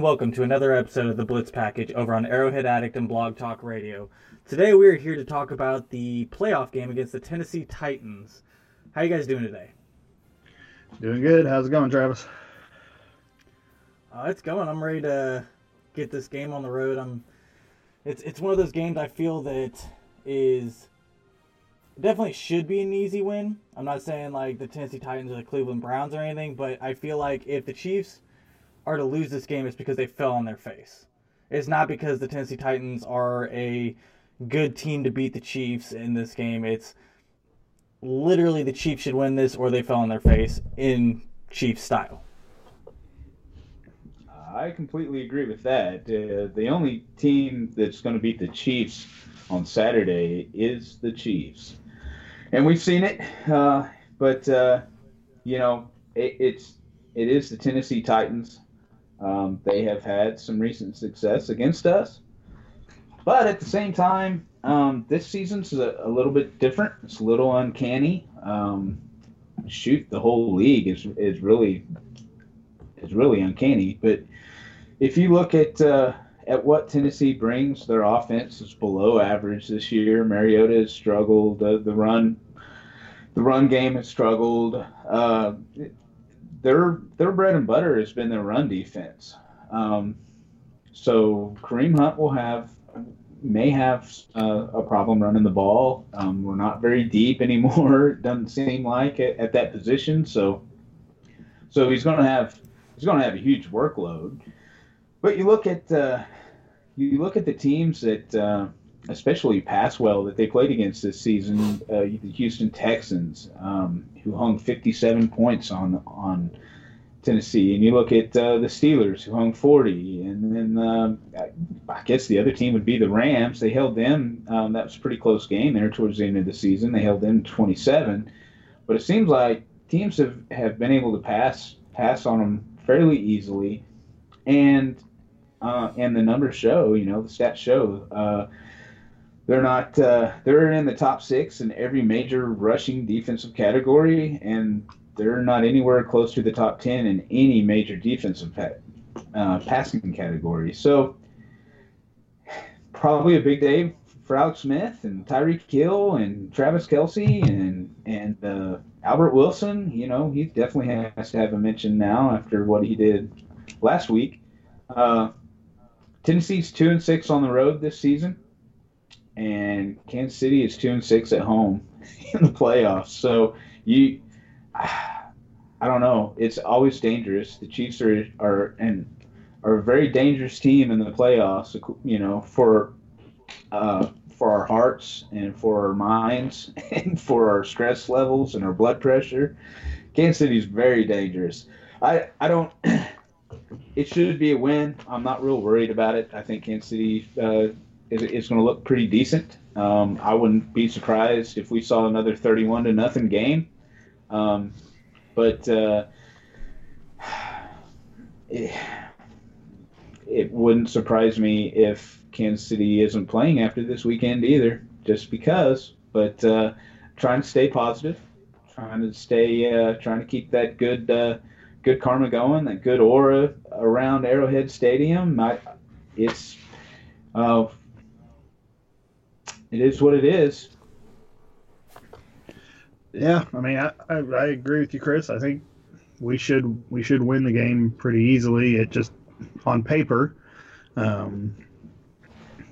And welcome to another episode of the Blitz Package over on Arrowhead Addict and Blog Talk Radio. Today we are here to talk about the playoff game against the Tennessee Titans. How you guys doing today? Doing good. How's it going, Travis? Uh, it's going. I'm ready to get this game on the road. I'm. It's it's one of those games I feel that is definitely should be an easy win. I'm not saying like the Tennessee Titans or the Cleveland Browns or anything, but I feel like if the Chiefs are to lose this game, it's because they fell on their face. It's not because the Tennessee Titans are a good team to beat the Chiefs in this game. It's literally the Chiefs should win this or they fell on their face in Chiefs style. I completely agree with that. Uh, the only team that's going to beat the Chiefs on Saturday is the Chiefs, and we've seen it. Uh, but uh, you know, it, it's it is the Tennessee Titans. Um, they have had some recent success against us, but at the same time, um, this season's a, a, little bit different. It's a little uncanny. Um, shoot, the whole league is is really is really uncanny. But if you look at uh, at what Tennessee brings, their offense is below average this year. Mariota has struggled. Uh, the run, the run game has struggled. Uh, their their bread and butter has been their run defense. Um, so Kareem Hunt will have may have uh, a problem running the ball. Um, we're not very deep anymore. Doesn't seem like at, at that position. So so he's going to have he's going to have a huge workload. But you look at uh, you look at the teams that, uh, especially pass well, that they played against this season. Uh, the Houston Texans, um, who hung 57 points on on Tennessee, and you look at uh, the Steelers, who hung 40, and then uh, I guess the other team would be the Rams. They held them. Um, that was a pretty close game there towards the end of the season. They held them 27, but it seems like teams have, have been able to pass pass on them fairly easily, and uh, and the numbers show, you know, the stats show. Uh, they're not. Uh, they're in the top six in every major rushing defensive category, and they're not anywhere close to the top ten in any major defensive uh, passing category. So, probably a big day for Alex Smith and Tyreek Hill and Travis Kelce and and uh, Albert Wilson. You know, he definitely has to have a mention now after what he did last week. Uh, Tennessee's two and six on the road this season, and Kansas City is two and six at home in the playoffs. So you, I don't know. It's always dangerous. The Chiefs are are and are a very dangerous team in the playoffs. You know, for uh, for our hearts and for our minds and for our stress levels and our blood pressure. Kansas City is very dangerous. I I don't it should be a win. I'm not real worried about it. I think Kansas City uh, is, is going to look pretty decent. Um, I wouldn't be surprised if we saw another 31 to nothing game. Um, but uh, it, it wouldn't surprise me if Kansas City isn't playing after this weekend either, just because. But uh, trying to stay positive, trying to stay, uh, trying to keep that good uh, good karma going, that good aura around Arrowhead Stadium. I, it's uh, it is what it is. Yeah, I mean, I, I, I, agree with you, Chris. I think we should we should win the game pretty easily. It just on paper, um,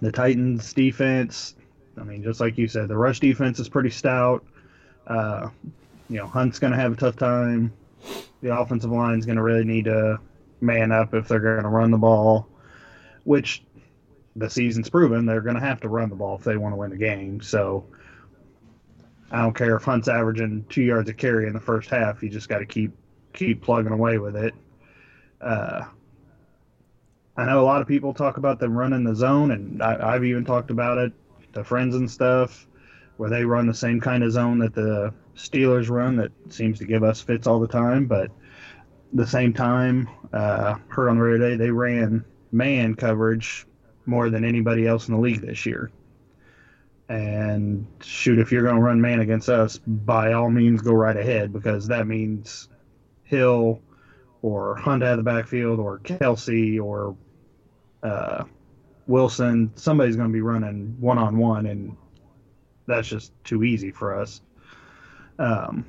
the Titans' defense. I mean, just like you said, the rush defense is pretty stout. Uh, you know, Hunt's going to have a tough time the offensive line is going to really need to man up if they're going to run the ball, which the season's proven they're going to have to run the ball if they want to win the game. So I don't care if Hunt's averaging two yards a carry in the first half. You just got to keep keep plugging away with it. Uh, I know a lot of people talk about them running the zone, and I, I've even talked about it to friends and stuff, where they run the same kind of zone that the Steelers run that seems to give us fits all the time, but the same time, uh, heard on the radio today, they ran man coverage more than anybody else in the league this year. And shoot, if you're going to run man against us, by all means, go right ahead because that means Hill or Hunt out of the backfield or Kelce or uh, Wilson, somebody's going to be running one on one, and that's just too easy for us. Um,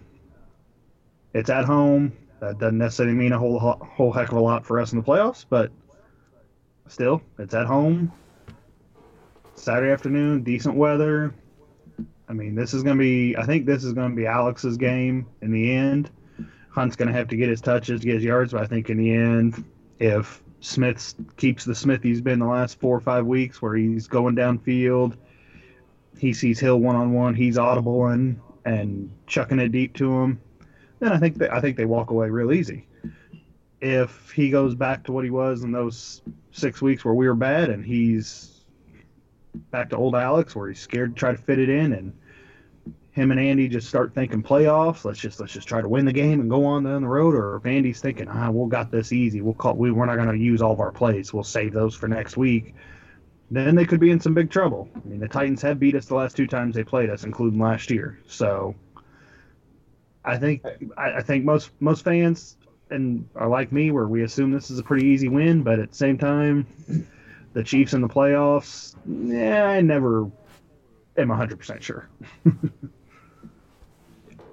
it's at home. That doesn't necessarily mean a whole whole heck of a lot for us in the playoffs, but still, it's at home. Saturday afternoon, decent weather. I mean, this is going to be. I think this is going to be Alex's game in the end. Hunt's going to have to get his touches, get his yards, but I think in the end, if Smith keeps the Smith he's been the last four or five weeks, where he's going downfield, he sees Hill one on one, he's audible and and chucking it deep to him, then I think that I think they walk away real easy. If he goes back to what he was in those six weeks where we were bad, and he's back to old Alex, where he's scared to try to fit it in, and him and Andy just start thinking playoffs. Let's just let's just try to win the game and go on down the road. Or if Andy's thinking, ah, we'll got this easy. We'll call. We, we're not going to use all of our plays. We'll save those for next week. Then they could be in some big trouble. I mean, the Titans have beat us the last two times they played us, including last year. So I think I, I think most most fans and are like me, where we assume this is a pretty easy win, but at the same time, the Chiefs in the playoffs, yeah, I never am 100% sure.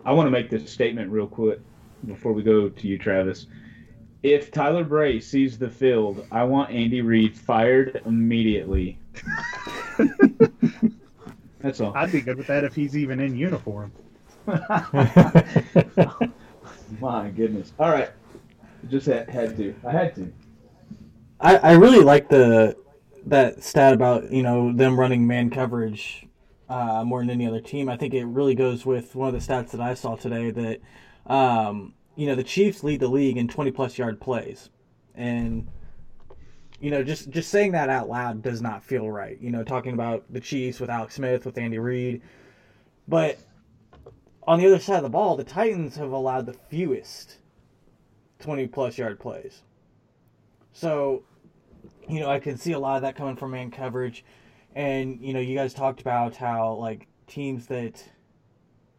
I want to make this statement real quick before we go to you, Travis. If Tyler Bray sees the field, I want Andy Reid fired immediately. That's all. I'd be good with that if he's even in uniform. My goodness. All right. Just had, had to. I had to. I, I really like the that stat about you know them running man coverage uh, more than any other team. I think it really goes with one of the stats that I saw today that um, you know the Chiefs lead the league in 20 plus yard plays, and you know just just saying that out loud does not feel right. You know, talking about the Chiefs with Alex Smith with Andy Reid, but on the other side of the ball, the Titans have allowed the fewest 20 plus yard plays. So, you know, I can see a lot of that coming from man coverage and you know you guys talked about how like teams that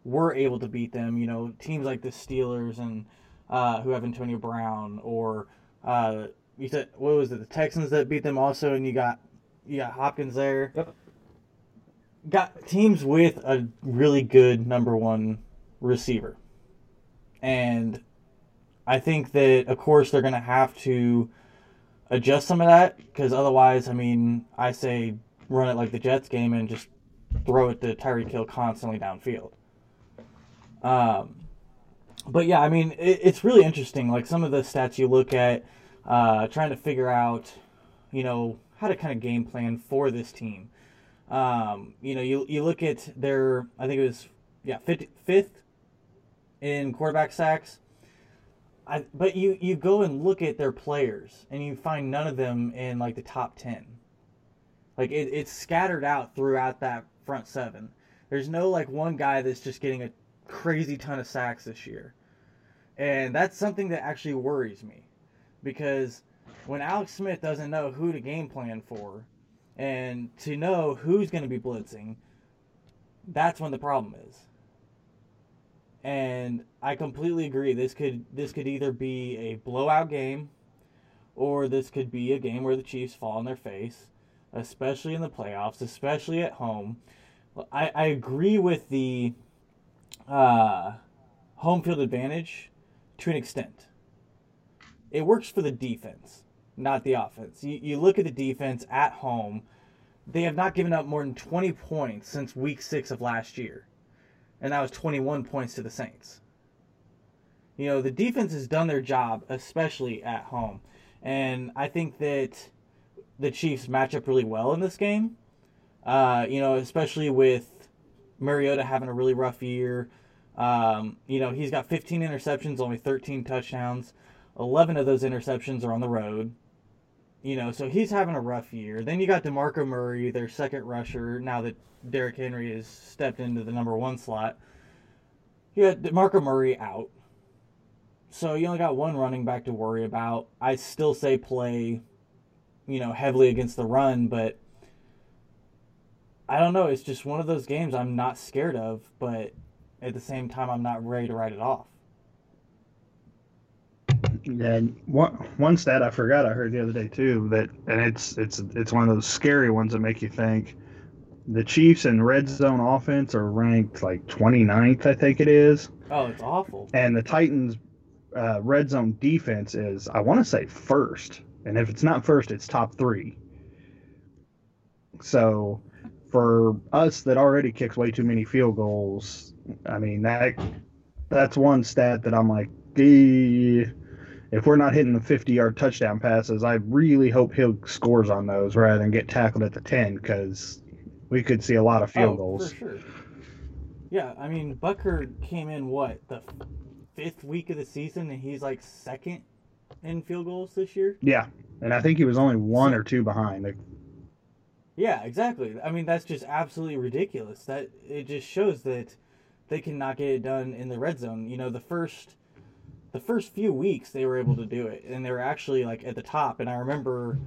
were able to beat them you know teams like the steelers and uh, who have antonio brown or uh, you said what was it the texans that beat them also and you got you got hopkins there yep. got teams with a really good number one receiver and i think that of course they're going to have to adjust some of that because otherwise i mean i say run it like the Jets game and just throw it to Tyreek Hill constantly downfield. Um, but yeah, I mean, it, it's really interesting. Like some of the stats you look at, uh, trying to figure out, you know, how to kind of game plan for this team. Um, you know, you, you look at their, I think it was, yeah, fifth, fifth in quarterback sacks. I, but you, you go and look at their players and you find none of them in like the top 10. Like it, it's scattered out throughout that front seven. There's no like one guy that's just getting a crazy ton of sacks this year. And that's something that actually worries me. Because when Alex Smith doesn't know who to game plan for and to know who's going to be blitzing, that's when the problem is. And I completely agree. This could this could either be a blowout game or this could be a game where the Chiefs fall on their face especially in the playoffs, especially at home. I, I agree with the uh, home field advantage to an extent. It works for the defense, not the offense. You, you look at the defense at home, they have not given up more than 20 points since week six of last year. And that was 21 points to the Saints. You know, the defense has done their job, especially at home. And I think that the Chiefs match up really well in this game. Uh, you know, especially with Mariota having a really rough year. Um, you know, he's got 15 interceptions, only 13 touchdowns. 11 of those interceptions are on the road. You know, so he's having a rough year. Then you got DeMarco Murray, their second rusher, now that Derrick Henry has stepped into the number one slot. You got DeMarco Murray out. So you only got one running back to worry about. I still say play you know, heavily against the run, but I don't know. It's just one of those games I'm not scared of, but at the same time, I'm not ready to write it off. And one one stat I forgot I heard the other day too that and it's it's it's one of those scary ones that make you think. The Chiefs in red zone offense are ranked like 29th, I think it is, Oh, it's awful. and the Titans uh, red zone defense is I want to say first, and if it's not first, it's top three. So, for us that already kicks way too many field goals, I mean that that's one stat that I'm like, "Eh, if we're not hitting the 50 yard touchdown passes, I really hope Hill scores on those rather than get tackled at the 10 because we could see a lot of field oh, goals. for sure. Yeah, I mean, Butker came in what the fifth week of the season, and he's like second in field goals this year. Yeah, and I think he was only one or two behind. Like, Yeah, exactly. I mean, that's just absolutely ridiculous. That it just shows that they cannot get it done in the red zone. You know, the first the first few weeks they were able to do it, and they were actually like at the top. And I remember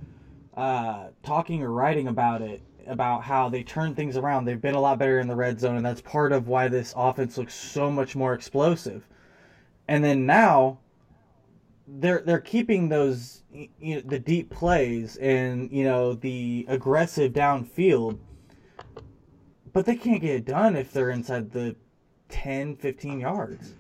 uh, talking or writing about it about how they turned things around. They've been a lot better in the red zone, and that's part of why this offense looks so much more explosive. And then now they're they're keeping those you know, the deep plays and you know the aggressive downfield but they can't get it done if they're inside the 10 15 yards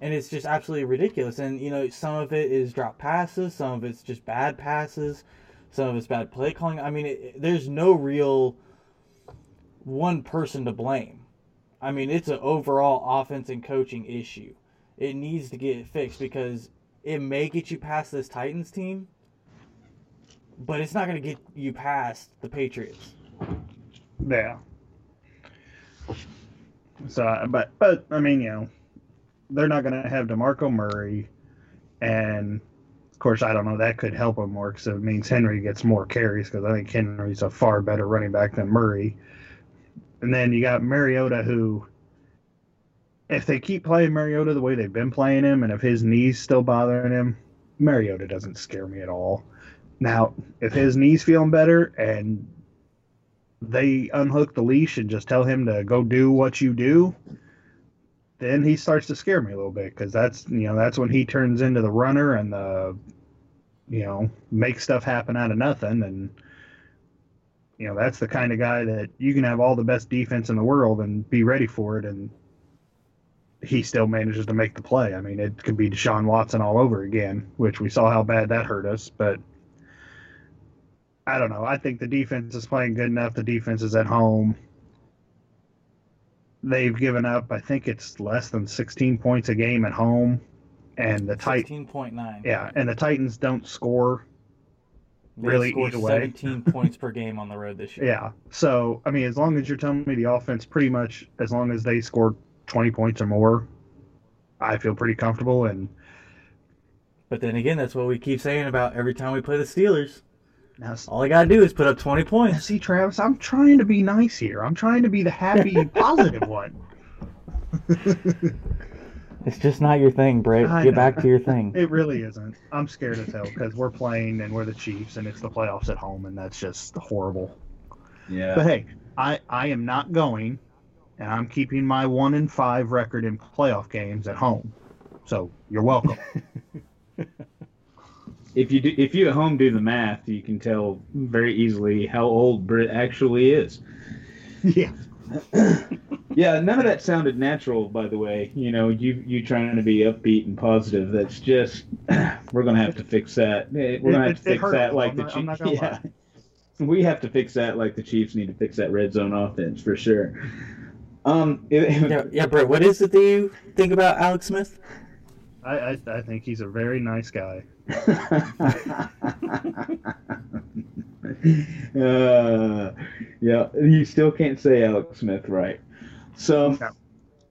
and it's just absolutely ridiculous and you know some of it is drop passes some of it's just bad passes some of it's bad play calling i mean it, there's no real one person to blame i mean it's an overall offense and coaching issue it needs to get fixed because it may get you past this Titans team, but it's not going to get you past the Patriots. yeah. So, but but I mean, you know, they're not going to have Demarco Murray, and of course, I don't know that could help them more because it means Henry gets more carries because I think Henry's a far better running back than Murray. And then you got Mariota, who, if they keep playing Mariota the way they've been playing him, and if his knees still bothering him, Mariota doesn't scare me at all. Now, if his knees feeling better and they unhook the leash and just tell him to go do what you do, then he starts to scare me a little bit because that's you know that's when he turns into the runner and the you know make stuff happen out of nothing and you know that's the kind of guy that you can have all the best defense in the world and be ready for it and he still manages to make the play. I mean, it could be Deshaun Watson all over again, which we saw how bad that hurt us, but I don't know. I think the defense is playing good enough. The defense is at home. They've given up, I think it's less than 16 points a game at home. And the Titans, 16.9. yeah, and the Titans don't score. They really either way. 17 points per game on the road this year. Yeah. So, I mean, as long as you're telling me the offense pretty much, as long as they scored 20 points or more, I feel pretty comfortable. And But then again, that's what we keep saying about every time we play the Steelers. Now, All I got to do is put up 20 points. see, Travis, I'm trying to be nice here. I'm trying to be the happy, positive one. It's just not your thing, Britt. I Get know. back to your thing. It really isn't. I'm scared as hell because we're playing and we're the Chiefs and it's the playoffs at home and that's just horrible. Yeah. But hey, I I am not going, and I'm keeping my one in five record in playoff games at home. So you're welcome. If you do, if you at home do the math, you can tell very easily how old Britt actually is. yeah. Yeah, none of that sounded natural, by the way. You know, you you trying to be upbeat and positive. That's just we're gonna have to fix that. Eh, We're gonna It- have to it- it fix hurt a that like I'm the not- I'm not Chiefs. gonna Yeah, we have to fix that like the Chiefs need to fix that red zone offense for sure. Um, it- Yeah, yeah, Britt, what is it that you think about Alex Smith? I, I I think he's a very nice guy. uh, yeah, you still can't say Alex Smith right. So No.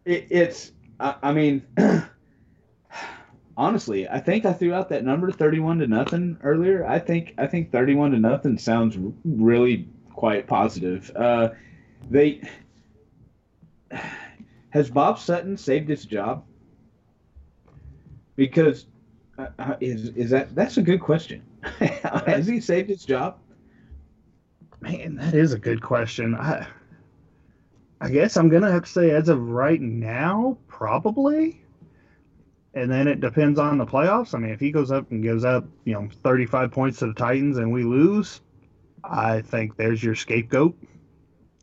it, it's, I, I mean, honestly, I think I threw out that number thirty-one to nothing earlier. I think I think thirty-one to nothing sounds really quite positive. Uh, they has Bob Sutton saved his job? Because uh, uh, is is that that's a good question. Has he saved his job? Man, that is a good question. I I guess I'm gonna have to say as of right now, probably. and then it depends on the playoffs. I mean, if he goes up and goes up, you know, 35 points to the Titans and we lose, I think there's your scapegoat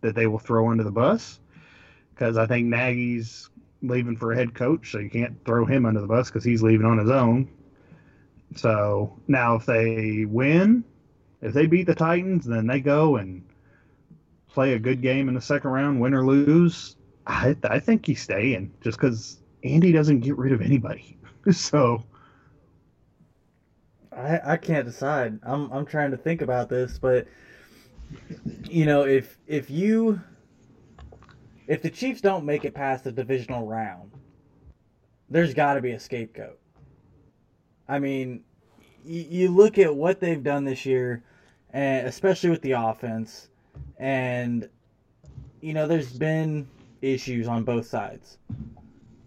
that they will throw under the bus because I think Nagy's leaving for a head coach, so you can't throw him under the bus because he's leaving on his own. So now, if they win, if they beat the Titans, then they go and play a good game in the second round, win or lose. I, I think he's staying just because Andy doesn't get rid of anybody. so I I can't decide. I'm I'm trying to think about this, but you know, if if you if the Chiefs don't make it past the divisional round, there's got to be a scapegoat. I mean, you, look at what they've done this year, and especially with the offense, and you know, there's been issues on both sides.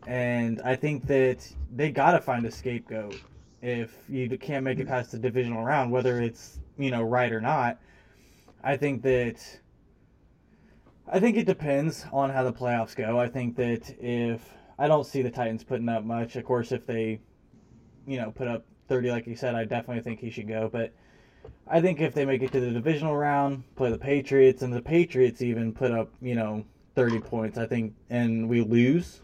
And I think that they got to find a scapegoat if you can't make it past the divisional round, whether it's, you know, right or not. I think that I think it depends on how the playoffs go. I think that if I don't see the Titans putting up much, of course if they you know, put up 30 like you said, I definitely think he should go, but I think if they make it to the divisional round, play the Patriots and the Patriots even put up, you know, 30 points, I think and we lose,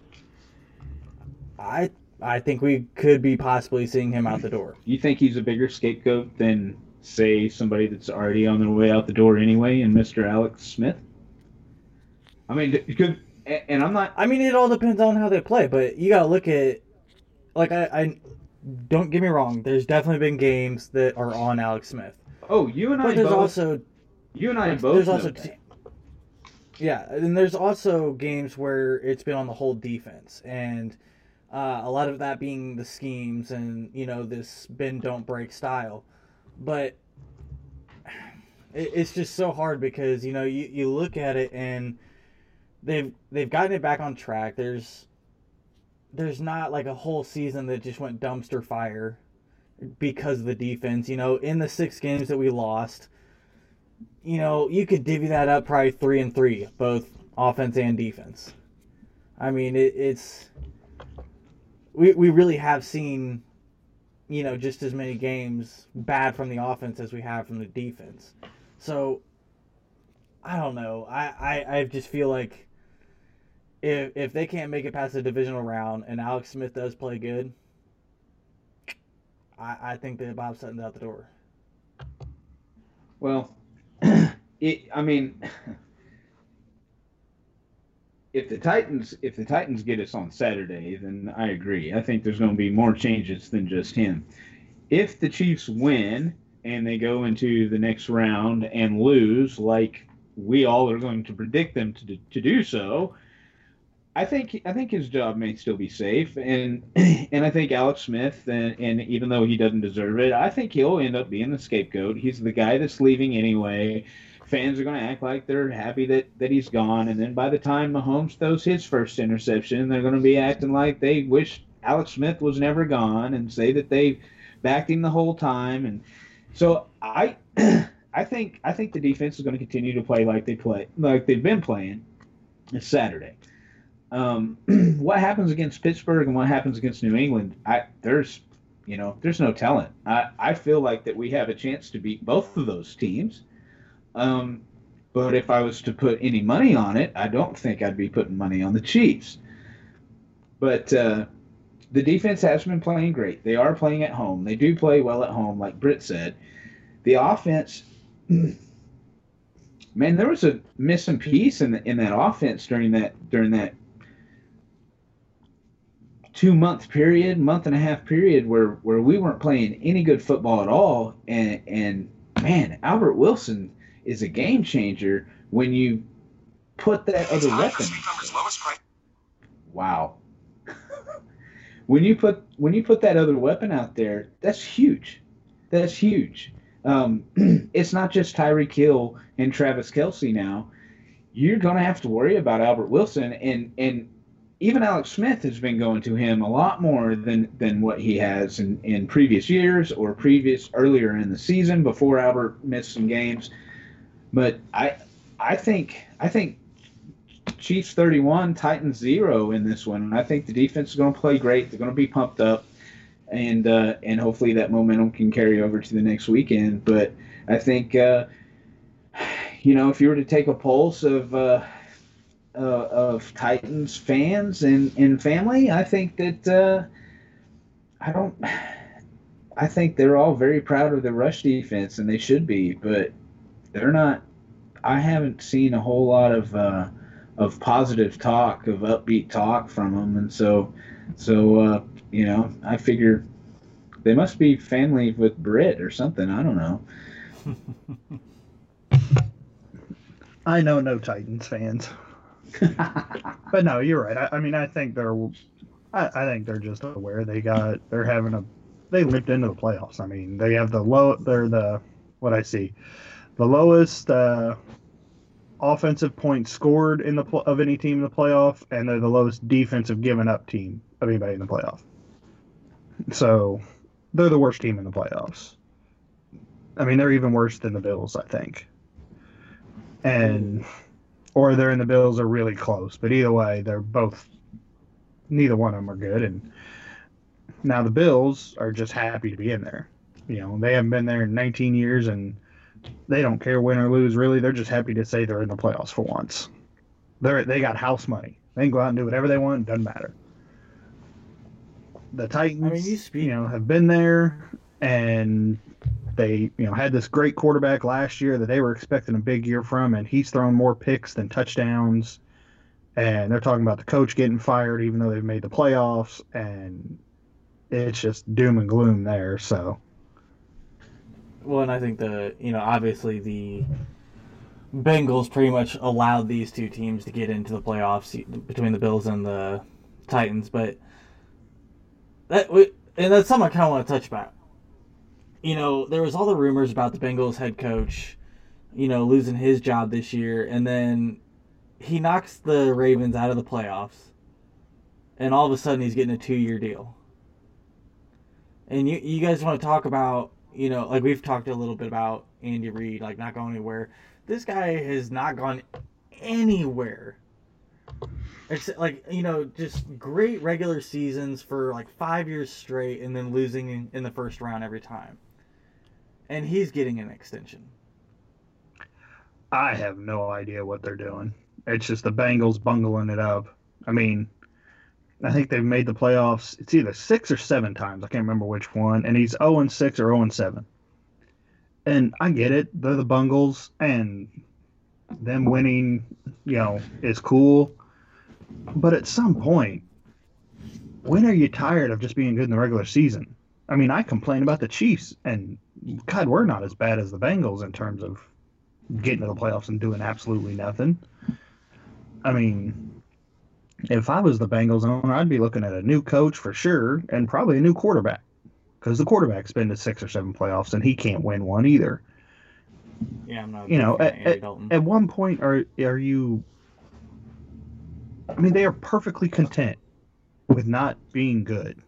I I think we could be possibly seeing him out the door. You think he's a bigger scapegoat than say somebody that's already on their way out the door anyway, and Mr. Alex Smith? I mean, could and I'm not. I mean, it all depends on how they play, but you gotta look at, like I, I don't get me wrong. There's definitely been games that are on Alex Smith. Oh, you and I. But there's both, also you and I both. there's also t- yeah, and there's also games where it's been on the whole defense, and uh, a lot of that being the schemes and you know this bend don't break style, but it, it's just so hard because you know you, you look at it and they've they've gotten it back on track. There's there's not like a whole season that just went dumpster fire because of the defense. You know, in the six games that we lost, you know, you could divvy that up probably three and three, both offense and defense. I mean, it, it's we we really have seen, you know, just as many games bad from the offense as we have from the defense. So I don't know. I, I, I just feel like if if they can't make it past the divisional round and Alex Smith does play good, I, I think that Bob Sutton's out the door. Well, it, I mean, if the Titans if the Titans get us on Saturday, then I agree. I think there's going to be more changes than just him. If the Chiefs win and they go into the next round and lose, like we all are going to predict them to to do so, I think I think his job may still be safe, and and I think Alex Smith, and, and even though he doesn't deserve it, I think he'll end up being the scapegoat. He's the guy that's leaving anyway. Fans are going to act like they're happy that, that he's gone, and then by the time Mahomes throws his first interception, they're going to be acting like they wish Alex Smith was never gone, and say that they backed him the whole time. And so I I think I think the defense is going to continue to play like they play like they've been playing. It's Saturday um, what happens against Pittsburgh and what happens against New England, I there's you know there's no telling. I I feel like that we have a chance to beat both of those teams. Um, but if I was to put any money on it, I don't think I'd be putting money on the Chiefs. But uh, the defense has been playing great. They are playing at home. They do play well at home, like Britt said. The offense, man, there was a missing piece in the, in that offense during that during that two month period, month and a half period where where we weren't playing any good football at all. And and man, Albert Wilson is a game changer when you put that other weapon. Wow. when you put when you put that other weapon out there, that's huge. That's huge. Um, it's not just Tyreek Hill and Travis Kelce now. You're going to have to worry about Albert Wilson, and and even Alex Smith has been going to him a lot more than than what he has in, in previous years or previous earlier in the season before Albert missed some games. But I I think I think Chiefs 31, Titans 0 in this one. And I think the defense is going to play great. They're going to be pumped up. And uh, and hopefully that momentum can carry over to the next weekend. But I think, uh, you know, if you were to take a pulse of uh, uh, of Titans fans and, and family, I think that uh, I don't. I think they're all very proud of the rush defense, and they should be, but they're not. I haven't seen a whole lot of uh, of positive talk, of upbeat talk from them, and so so uh, you know, I figure they must be family with Britt or something. I don't know. I know no Titans fans, but no, you're right. I, I mean, I think they're, I, I, think they're just aware they got they're having a, they limped into the playoffs. I mean, they have the low, they're the what I see, the lowest uh, offensive points scored in the of any team in the playoff, and they're the lowest defensive given up team of anybody in the playoff. So, they're the worst team in the playoffs. I mean, they're even worse than the Bills, I think and or they're in the Bills are really close. But either way, they're both neither one of them are good. And now the Bills are just happy to be in there. You know, they haven't been there in 19 years, and they don't care win or lose. Really, they're just happy to say they're in the playoffs for once. They're they got house money. They can go out and do whatever they want. It doesn't matter. The Titans, I mean, you, speak- you know, have been there, and they you know had this great quarterback last year that they were expecting a big year from, and he's thrown more picks than touchdowns. And they're talking about the coach getting fired, even though they've made the playoffs, and it's just doom and gloom there. So, well, and I think the you know obviously the Bengals pretty much allowed these two teams to get into the playoffs between the Bills and the Titans, but that and that's something I kind of want to touch about you know, there was all the rumors about the Bengals head coach, you know, losing his job this year, and then he knocks the Ravens out of the playoffs, and all of a sudden he's getting a two-year deal. And you, you guys want to talk about, you know, like we've talked a little bit about Andy Reid, like not going anywhere. This guy has not gone anywhere. It's like you know, just great regular seasons for like five years straight, and then losing in, in the first round every time and he's getting an extension. I have no idea what they're doing. It's just the Bengals bungling it up. I mean, I think they've made the playoffs. It's either six or seven times. I can't remember which one. And he's 0 and 6 or 0 and 7. And I get it. They're the Bungles, and them winning, you know, is cool. But at some point, when are you tired of just being good in the regular season? I mean, I complain about the Chiefs, and God, we're not as bad as the Bengals in terms of getting to the playoffs and doing absolutely nothing. I mean, if I was the Bengals owner, I'd be looking at a new coach for sure, and probably a new quarterback, because the quarterback's been to six or seven playoffs, and he can't win one either. Yeah, I'm not. You know, at, at, at one point, are are you? I mean, they are perfectly content with not being good.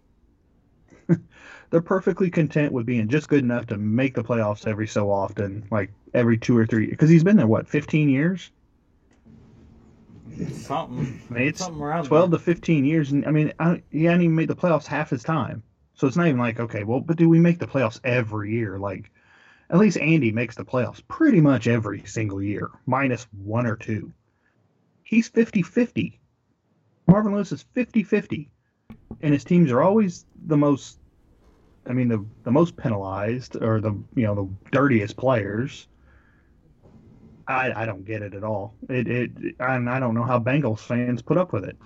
they're perfectly content with being just good enough to make the playoffs every so often, like every two or three. Because he's been there what, fifteen years? Something. I mean, it's Something twelve there. to fifteen years, and I mean, I, he hadn't even made the playoffs half his time. So it's not even like okay, well, but do we make the playoffs every year? Like, at least Andy makes the playoffs pretty much every single year, minus one or two. He's 50-50. Marvin Lewis is 50-50. And his teams are always the most I mean the the most penalized or the you know the dirtiest players. I I don't get it at all. It it and I don't know how Bengals fans put up with it.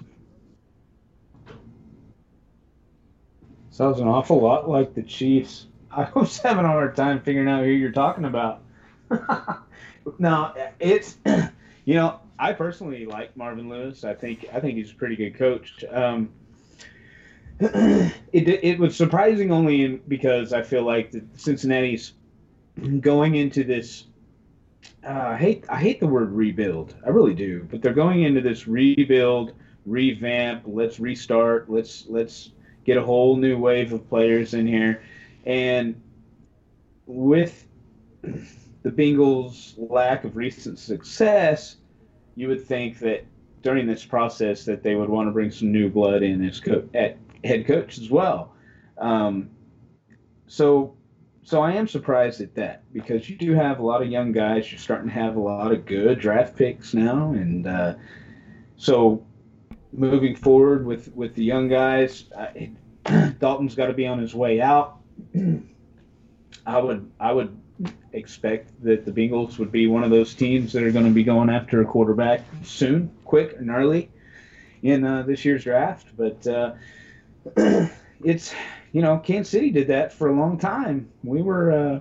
Sounds an awful lot like the Chiefs. I was having a hard time figuring out who you're talking about. no, it's you know I personally like Marvin Lewis. I think I think he's a pretty good coach. Um, it it was surprising only in, because I feel like the Cincinnati's going into this. Uh, I hate I hate the word rebuild. I really do, but they're going into this rebuild, revamp. Let's restart. Let's let's get a whole new wave of players in here, and with the Bengals' lack of recent success, you would think that during this process that they would want to bring some new blood in as co- at head coach as well. Um, so, so I am surprised at that because you do have a lot of young guys. You're starting to have a lot of good draft picks now, and uh, so moving forward with with the young guys, uh, Dalton's got to be on his way out. I would I would expect that the Bengals would be one of those teams that are going to be going after a quarterback soon, quick and early in uh, this year's draft. But uh, it's you know Kansas City did that for a long time. We were uh,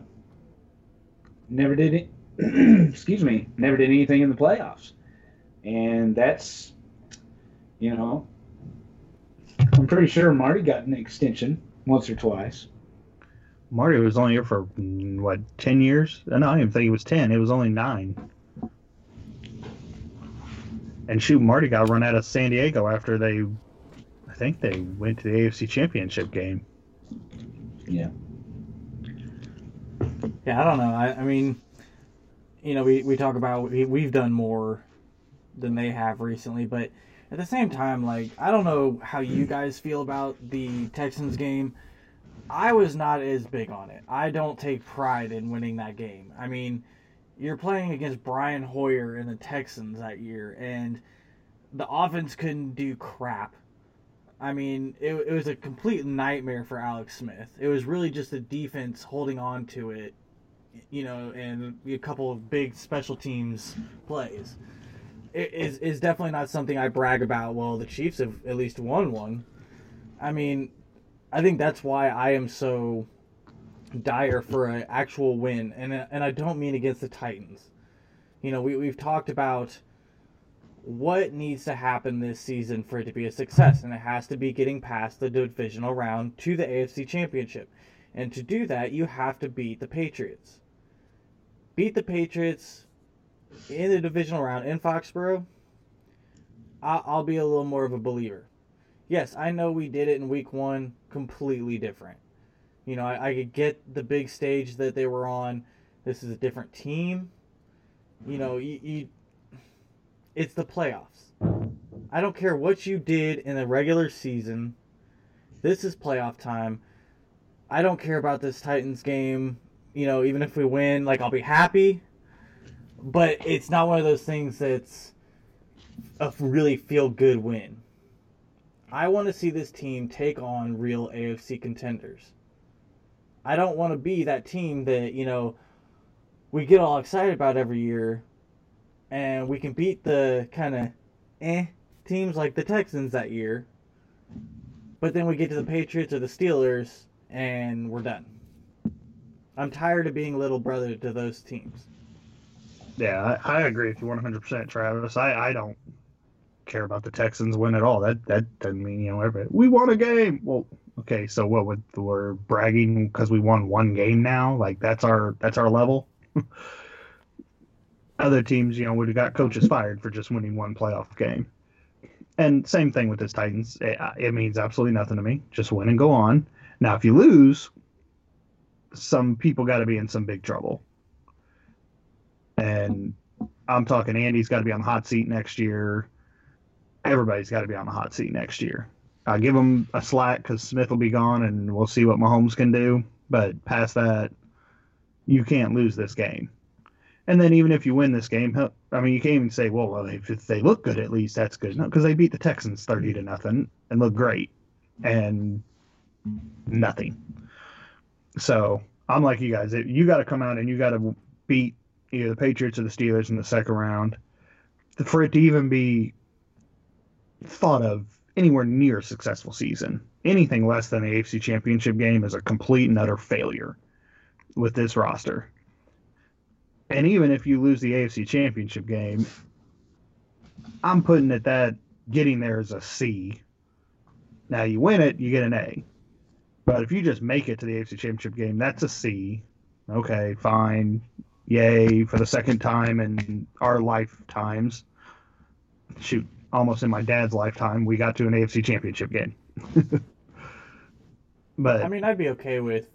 never did it. excuse me, never did anything in the playoffs, and that's you know I'm pretty sure Marty got an extension once or twice. Marty was only here for what ten years? I don't even think he was ten. It was only nine. And shoot, Marty got run out of San Diego after they, think they went to the AFC Championship game. Yeah. Yeah, I don't know. I, I mean, you know, we, we talk about we, we've done more than they have recently, but at the same time, like, I don't know how you guys feel about the Texans game. I was not as big on it. I don't take pride in winning that game. I mean, you're playing against Brian Hoyer and the Texans that year, and the offense couldn't do crap. I mean, it, it was a complete nightmare for Alex Smith. It was really just the defense holding on to it, you know, and a couple of big special teams plays. It is is definitely not something I brag about. Well, the Chiefs have at least won one. I mean, I think that's why I am so dire for an actual win, and and I don't mean against the Titans. You know, we we've talked about what needs to happen this season for it to be a success, and it has to be getting past the divisional round to the AFC Championship. And to do that, you have to beat the Patriots. Beat the Patriots in the divisional round in Foxborough. I'll, be a little more of a believer. Yes, I know we did it in week one, completely different. You know, I, I could get the big stage that they were on. This is a different team. You know, you, you it's the playoffs. I don't care what you did in the regular season. This is playoff time. I don't care about this Titans game. You know, even if we win, like I'll be happy. But it's not one of those things that's a really feel good win. I want to see this team take on real AFC contenders. I don't want to be that team that, you know, we get all excited about every year and we can beat the kind of eh teams like the Texans that year. But then we get to the Patriots or the Steelers and we're done. I'm tired of being little brother to those teams. Yeah, I, I agree with you 100%, Travis. I, I don't care about the Texans win at all. That that doesn't mean you know everybody, we won a game. Well, okay, so what? We're bragging because we won one game now? Like that's our that's our level. Other teams, you know, would have got coaches fired for just winning one playoff game. And same thing with this Titans. It, it means absolutely nothing to me. Just win and go on. Now, if you lose, some people got to be in some big trouble. And I'm talking Andy's got to be on the hot seat next year. Everybody's got to be on the hot seat next year. I give them a slack because Smith will be gone, and we'll see what Mahomes can do. But past that, you can't lose this game. And then even if you win this game, I mean, you can't even say, well, if, if they look good, at least that's good. No, because they beat the Texans thirty to nothing and look great, and nothing. So I'm like you guys. You got to come out and you got to beat either the Patriots or the Steelers in the second round for it to even be thought of anywhere near a successful season. Anything less than the AFC Championship game is a complete and utter failure with this roster. And even if you lose the AFC Championship game, I'm putting it that getting there is a C. Now you win it, you get an A. But if you just make it to the AFC Championship game, that's a C. Okay, fine. Yay for the second time in our lifetimes. Shoot, almost in my dad's lifetime, we got to an AFC Championship game. but I mean, I'd be okay with.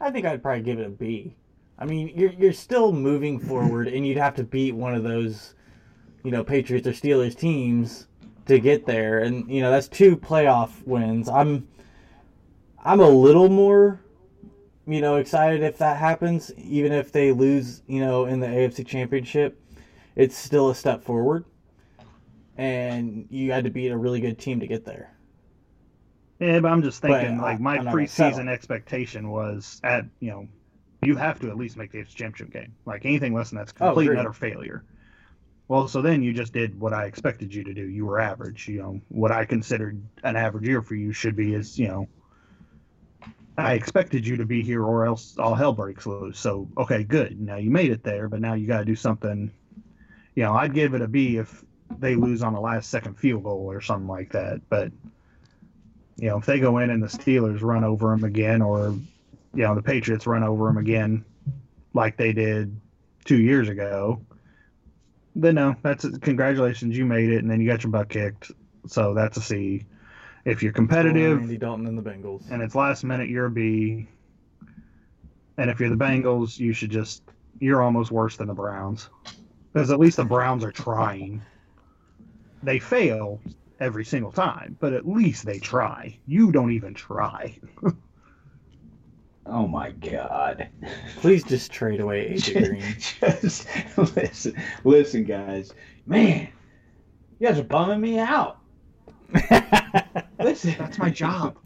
I think I'd probably give it a B. I mean, you're you're still moving forward, and you'd have to beat one of those you know, Patriots or Steelers teams to get there, and you know that's two playoff wins. I'm I'm a little more, you know, excited if that happens, even if they lose, you know, in the AFC Championship. It's still a step forward, and you had to beat a really good team to get there. Yeah, but I'm just thinking, But like, I- my I'm not gonna preseason expectation was at, you know, you have to at least make the Championship game. Like, anything less than that's Oh, complete and utter failure. Well, so then you just did what I expected you to do. You were average. You know, what I considered an average year for you should be is, you know, I expected you to be here or else all hell breaks loose. So, okay, good. Now you made it there, but now you got to do something. You know, I'd give it a B if they lose on a last second field goal or something like that. But, you know, if they go in and the Steelers run over them again or, you know, the Patriots run over them again like they did two years ago, then no, that's congratulations, you made it, and then you got your butt kicked. So that's a C. If you're competitive, Andy Dalton and the Bengals. and it's last minute, you're a B. And if you're the Bengals, you should just you're almost worse than the Browns. Because at least the Browns are trying. They fail every single time, but at least they try. You don't even try. Oh my God. Please just trade away AJ Green. Just listen, listen, guys. Man, you guys are bumming me out. Listen, That's my job.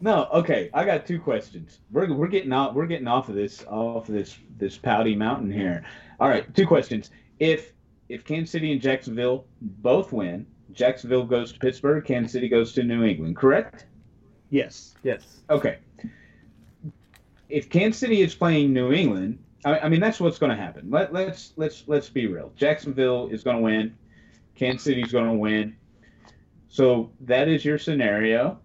No, okay. I got two questions. We're, we're getting off. We're getting off of this off of this this pouty mountain here. All right, two questions. If if Kansas City and Jacksonville both win, Jacksonville goes to Pittsburgh, Kansas City goes to New England. Correct? Yes. yes. Okay. If Kansas City is playing New England, I, I mean that's what's going to happen. Let, let's let's let's be real. Jacksonville is going to win. Kansas City is going to win. So that is your scenario.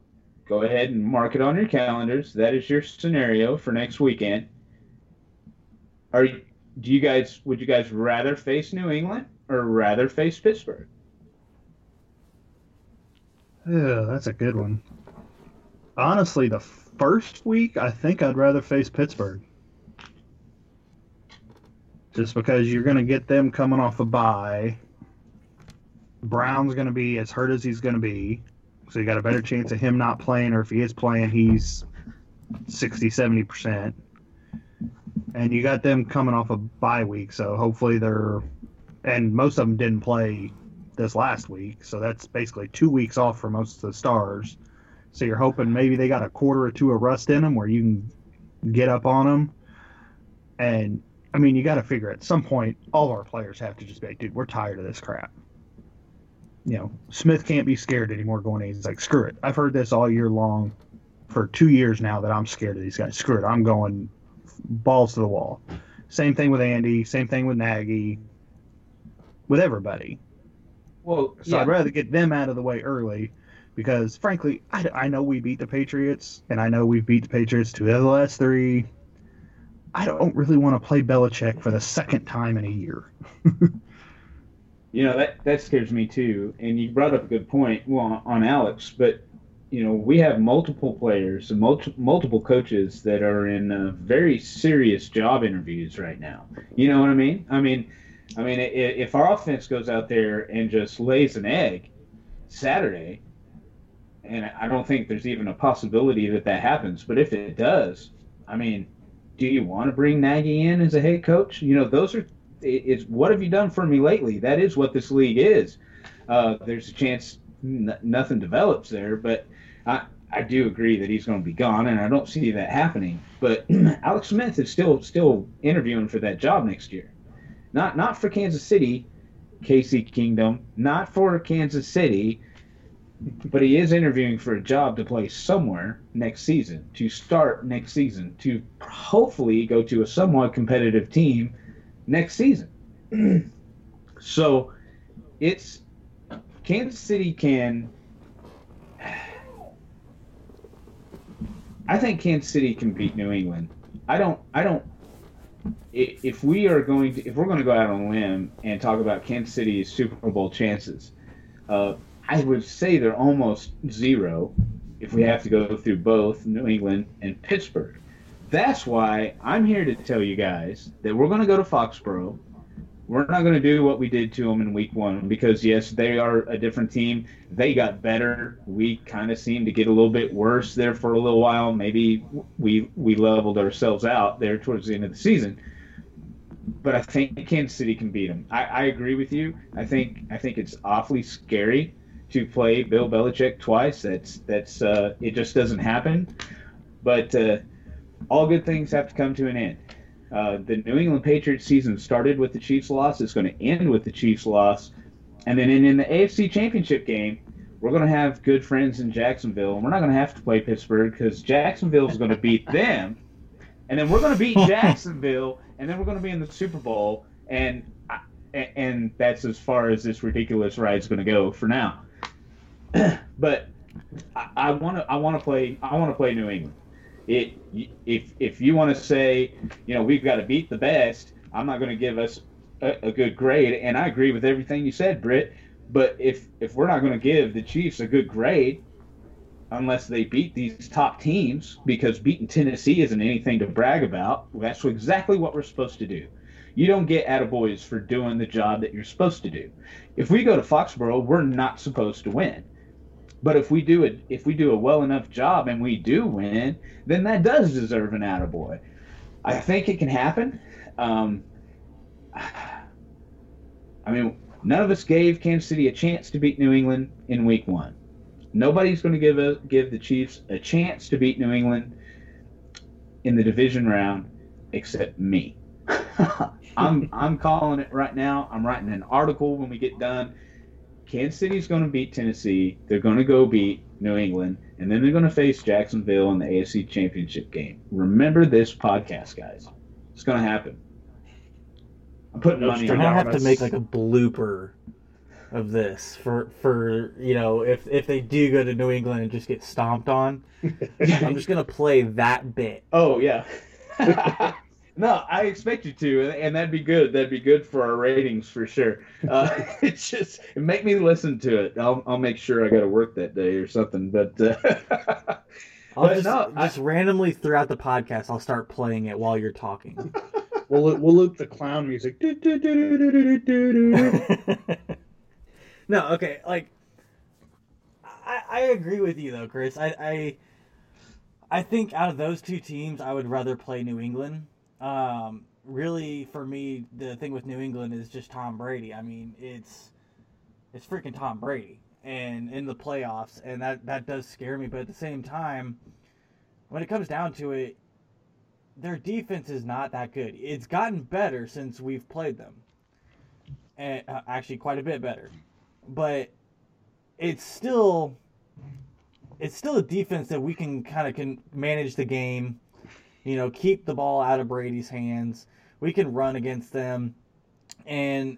Go ahead and mark it on your calendars. That is your scenario for next weekend. Are do you guys would you guys rather face New England or rather face Pittsburgh? Yeah, that's a good one. Honestly, the first week, I think I'd rather face Pittsburgh. Just because you're going to get them coming off a bye. Brown's going to be as hurt as he's going to be. So you got a better chance of him not playing, or if he is playing, he's 60, 70%. And you got them coming off a bye week, so hopefully they're. And most of them didn't play this last week, so that's basically two weeks off for most of the stars. So you're hoping maybe they got a quarter or two of rust in them where you can get up on them. And I mean, you got to figure at some point, all of our players have to just be like, dude, we're tired of this crap. You know, Smith can't be scared anymore going in. He's like, screw it. I've heard this all year long for two years now that I'm scared of these guys. Screw it. I'm going balls to the wall. Same thing with Andy. Same thing with Nagy. With everybody. Well, So I'd rather get them out of the way early because, frankly, I, I know we beat the Patriots and I know we've beat the Patriots two of the last three. I don't really want to play Belichick for the second time in a year. You know that that scares me too. And you brought up a good point, well, on Alex. But you know we have multiple players multiple coaches that are in uh, very serious job interviews right now. You know what I mean? I mean, I mean, if our offense goes out there and just lays an egg Saturday, and I don't think there's even a possibility that that happens. But if it does, I mean, do you want to bring Nagy in as a head coach? You know, those are it's what have you done for me lately? That is what this league is. Uh, there's a chance n- nothing develops there, but I I do agree that he's going to be gone, and I don't see that happening. But Alex Smith is still still interviewing for that job next year, not not for Kansas City, KC Kingdom, not for Kansas City, but he is interviewing for a job to play somewhere next season, to start next season, to hopefully go to a somewhat competitive team next season. so it's Kansas City can. I think Kansas City can beat New England. I don't. I don't. If we are going to, if we're going to go out on a limb and talk about Kansas City's Super Bowl chances, uh, I would say they're almost zero. If we have to go through both New England and Pittsburgh, that's why I'm here to tell you guys that we're going to go to Foxborough. we're not going to do what we did to them in week one because yes, they are a different team. They got better. We kind of seemed to get a little bit worse there for a little while. Maybe we we leveled ourselves out there towards the end of the season. But I think Kansas City can beat them. I, I agree with you. I think I think it's awfully scary to play Bill Belichick twice. That's that's uh, it just doesn't happen. But uh, all good things have to come to an end. Uh, the New England Patriots season started with the Chiefs' loss. It's going to end with the Chiefs' loss. And then in, in the AFC Championship game, we're going to have good friends in Jacksonville. And we're not going to have to play Pittsburgh because Jacksonville is going to beat them. And then we're going to beat Jacksonville. And then we're going to be in the Super Bowl. And and that's as far as this ridiculous ride is going to go for now. but I want to I want to play I want to play New England. It if if you want to say you know we've got to beat the best i'm not going to give us a, a, good grade and i agree with everything you said britt but if if we're not going to give the chiefs a good grade unless they beat these top teams because beating tennessee isn't anything to brag about that's exactly what we're supposed to do. You don't get attaboys for doing the job that you're supposed to do. If we go to foxborough we're not supposed to win but if we do it, if we do a well enough job and we do win, then that does deserve an attaboy. I think it can happen. Um, I mean, none of us gave Kansas City a chance to beat New England in Week One. Nobody's going to give a, give the Chiefs a chance to beat New England in the division round except me. I'm I'm calling it right now. I'm writing an article when we get done Kansas City's going to beat Tennessee. They're going to go beat New England, and then they're going to face Jacksonville in the AFC Championship game. Remember this podcast, guys. It's going to happen. I'm putting no money. We're gonna have to make like a blooper of this for for you know if if they do go to New England and just get stomped on. I'm just gonna play that bit. Oh yeah. No, I expect you to, and that'd be good. That'd be good for our ratings for sure. Uh, it's just make me listen to it. I'll I'll make sure I got to work that day or something. But uh, I'll but just, no, just I, randomly throughout the podcast, I'll start playing it while you're talking. we'll we'll loop the clown music. no, okay, like I I agree with you though, Chris. I I I think out of those two teams, I would rather play New England um, really, for me, the thing with New England is just Tom Brady. I mean, it's it's freaking Tom Brady, and in the playoffs, and that that does scare me. But at the same time, when it comes down to it, their defense is not that good. It's gotten better since we've played them, and uh, actually quite a bit better. But it's still it's still a defense that we can kind of can manage the game you know, keep the ball out of Brady's hands. We can run against them. And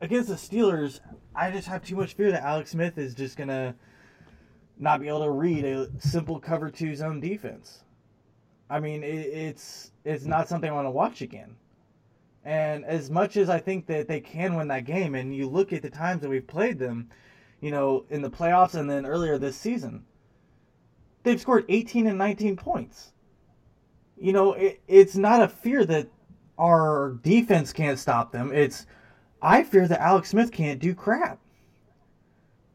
against the Steelers, I just have too much fear that Alex Smith is just going to not be able to read a simple cover two zone defense. I mean, it, it's it's not something I want to watch again. And as much as I think that they can win that game, and you look at the times that we've played them, you know, in the playoffs and then earlier this season, they've scored 18 and 19 points you know, it, it's not a fear that our defense can't stop them. It's I fear that Alex Smith can't do crap.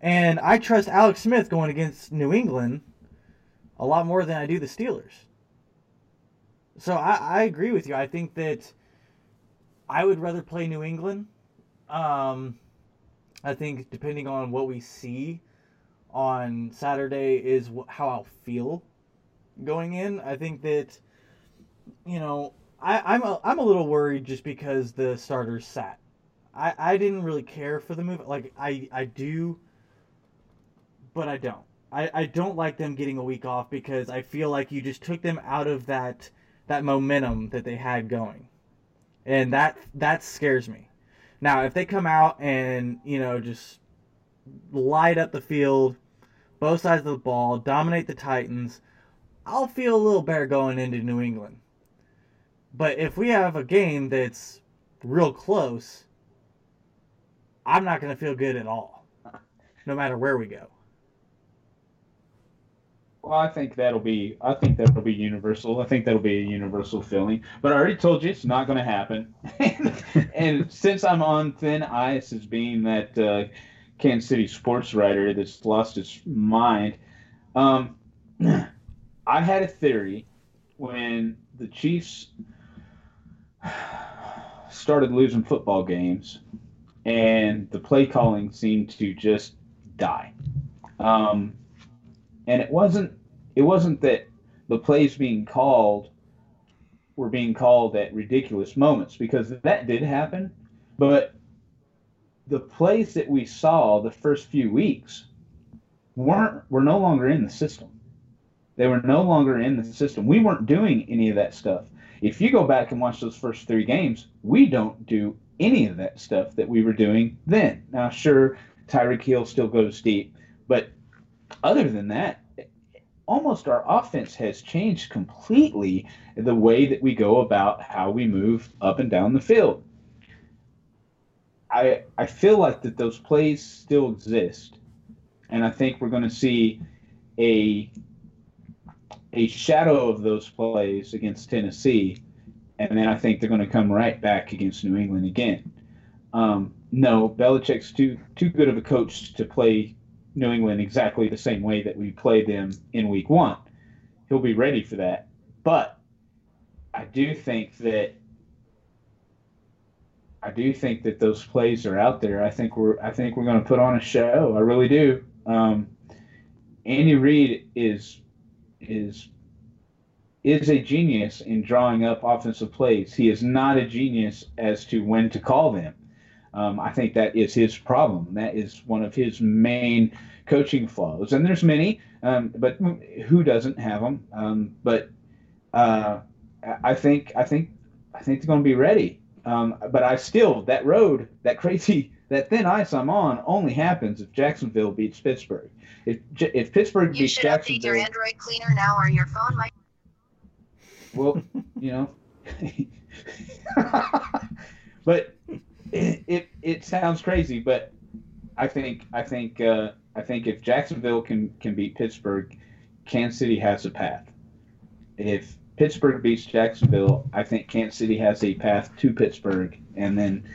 And I trust Alex Smith going against New England a lot more than I do the Steelers. So I, I agree with you. I think that I would rather play New England. Um, I think depending on what we see on Saturday is how I'll feel going in. I think that you know, I, I'm a, I'm a little worried just because the starters sat. I, I didn't really care for the move. Like I, I do, but I don't. I, I don't like them getting a week off because I feel like you just took them out of that that momentum that they had going, and that that scares me. Now, if they come out and you know just light up the field, both sides of the ball, dominate the Titans, I'll feel a little better going into New England. But if we have a game that's real close, I'm not going to feel good at all, no matter where we go. Well, I think that'll be. I think that'll be universal. I think that'll be a universal feeling. But I already told you it's not going to happen. and, since I'm on thin ice as being that uh, Kansas City sports writer that's lost his mind, um, I had a theory when the Chiefs started losing football games, and the play calling seemed to just die. Um, and it wasn't it wasn't that the plays being called were being called at ridiculous moments because that did happen, but the plays that we saw the first few weeks weren't were no longer in the system. They were no longer in the system. We weren't doing any of that stuff. If you go back and watch those first three games, we don't do any of that stuff that we were doing then. Now, sure, Tyreek Hill still goes deep, but other than that, almost our offense has changed completely the way that we go about how we move up and down the field. I I feel like that those plays still exist, and I think we're going to see a a shadow of those plays against Tennessee, and then I think they're going to come right back against New England again. Um, no, Belichick's too too good of a coach to play New England exactly the same way that we played them in Week One. He'll be ready for that, but I do think that I do think that those plays are out there. I think we're I think we're going to put on a show. I really do. Um, Andy Reid is is is a genius in drawing up offensive plays. He is not a genius as to when to call them. Um, I think that is his problem. That is one of his main coaching flaws. And there's many, um, but who doesn't have them? Um, but uh, I think I think I think they're going to be ready. Um, but I still that road, that crazy, that thin ice I'm on, only happens if Jacksonville beats Pittsburgh. If if Pittsburgh You beats should Jacksonville, your Android cleaner now, or your phone might. well, you know, but it, it it sounds crazy, but I think I think uh, I think if Jacksonville can can beat Pittsburgh, Kansas City has a path. If Pittsburgh beats Jacksonville, I think Kansas City has a path to Pittsburgh, and then,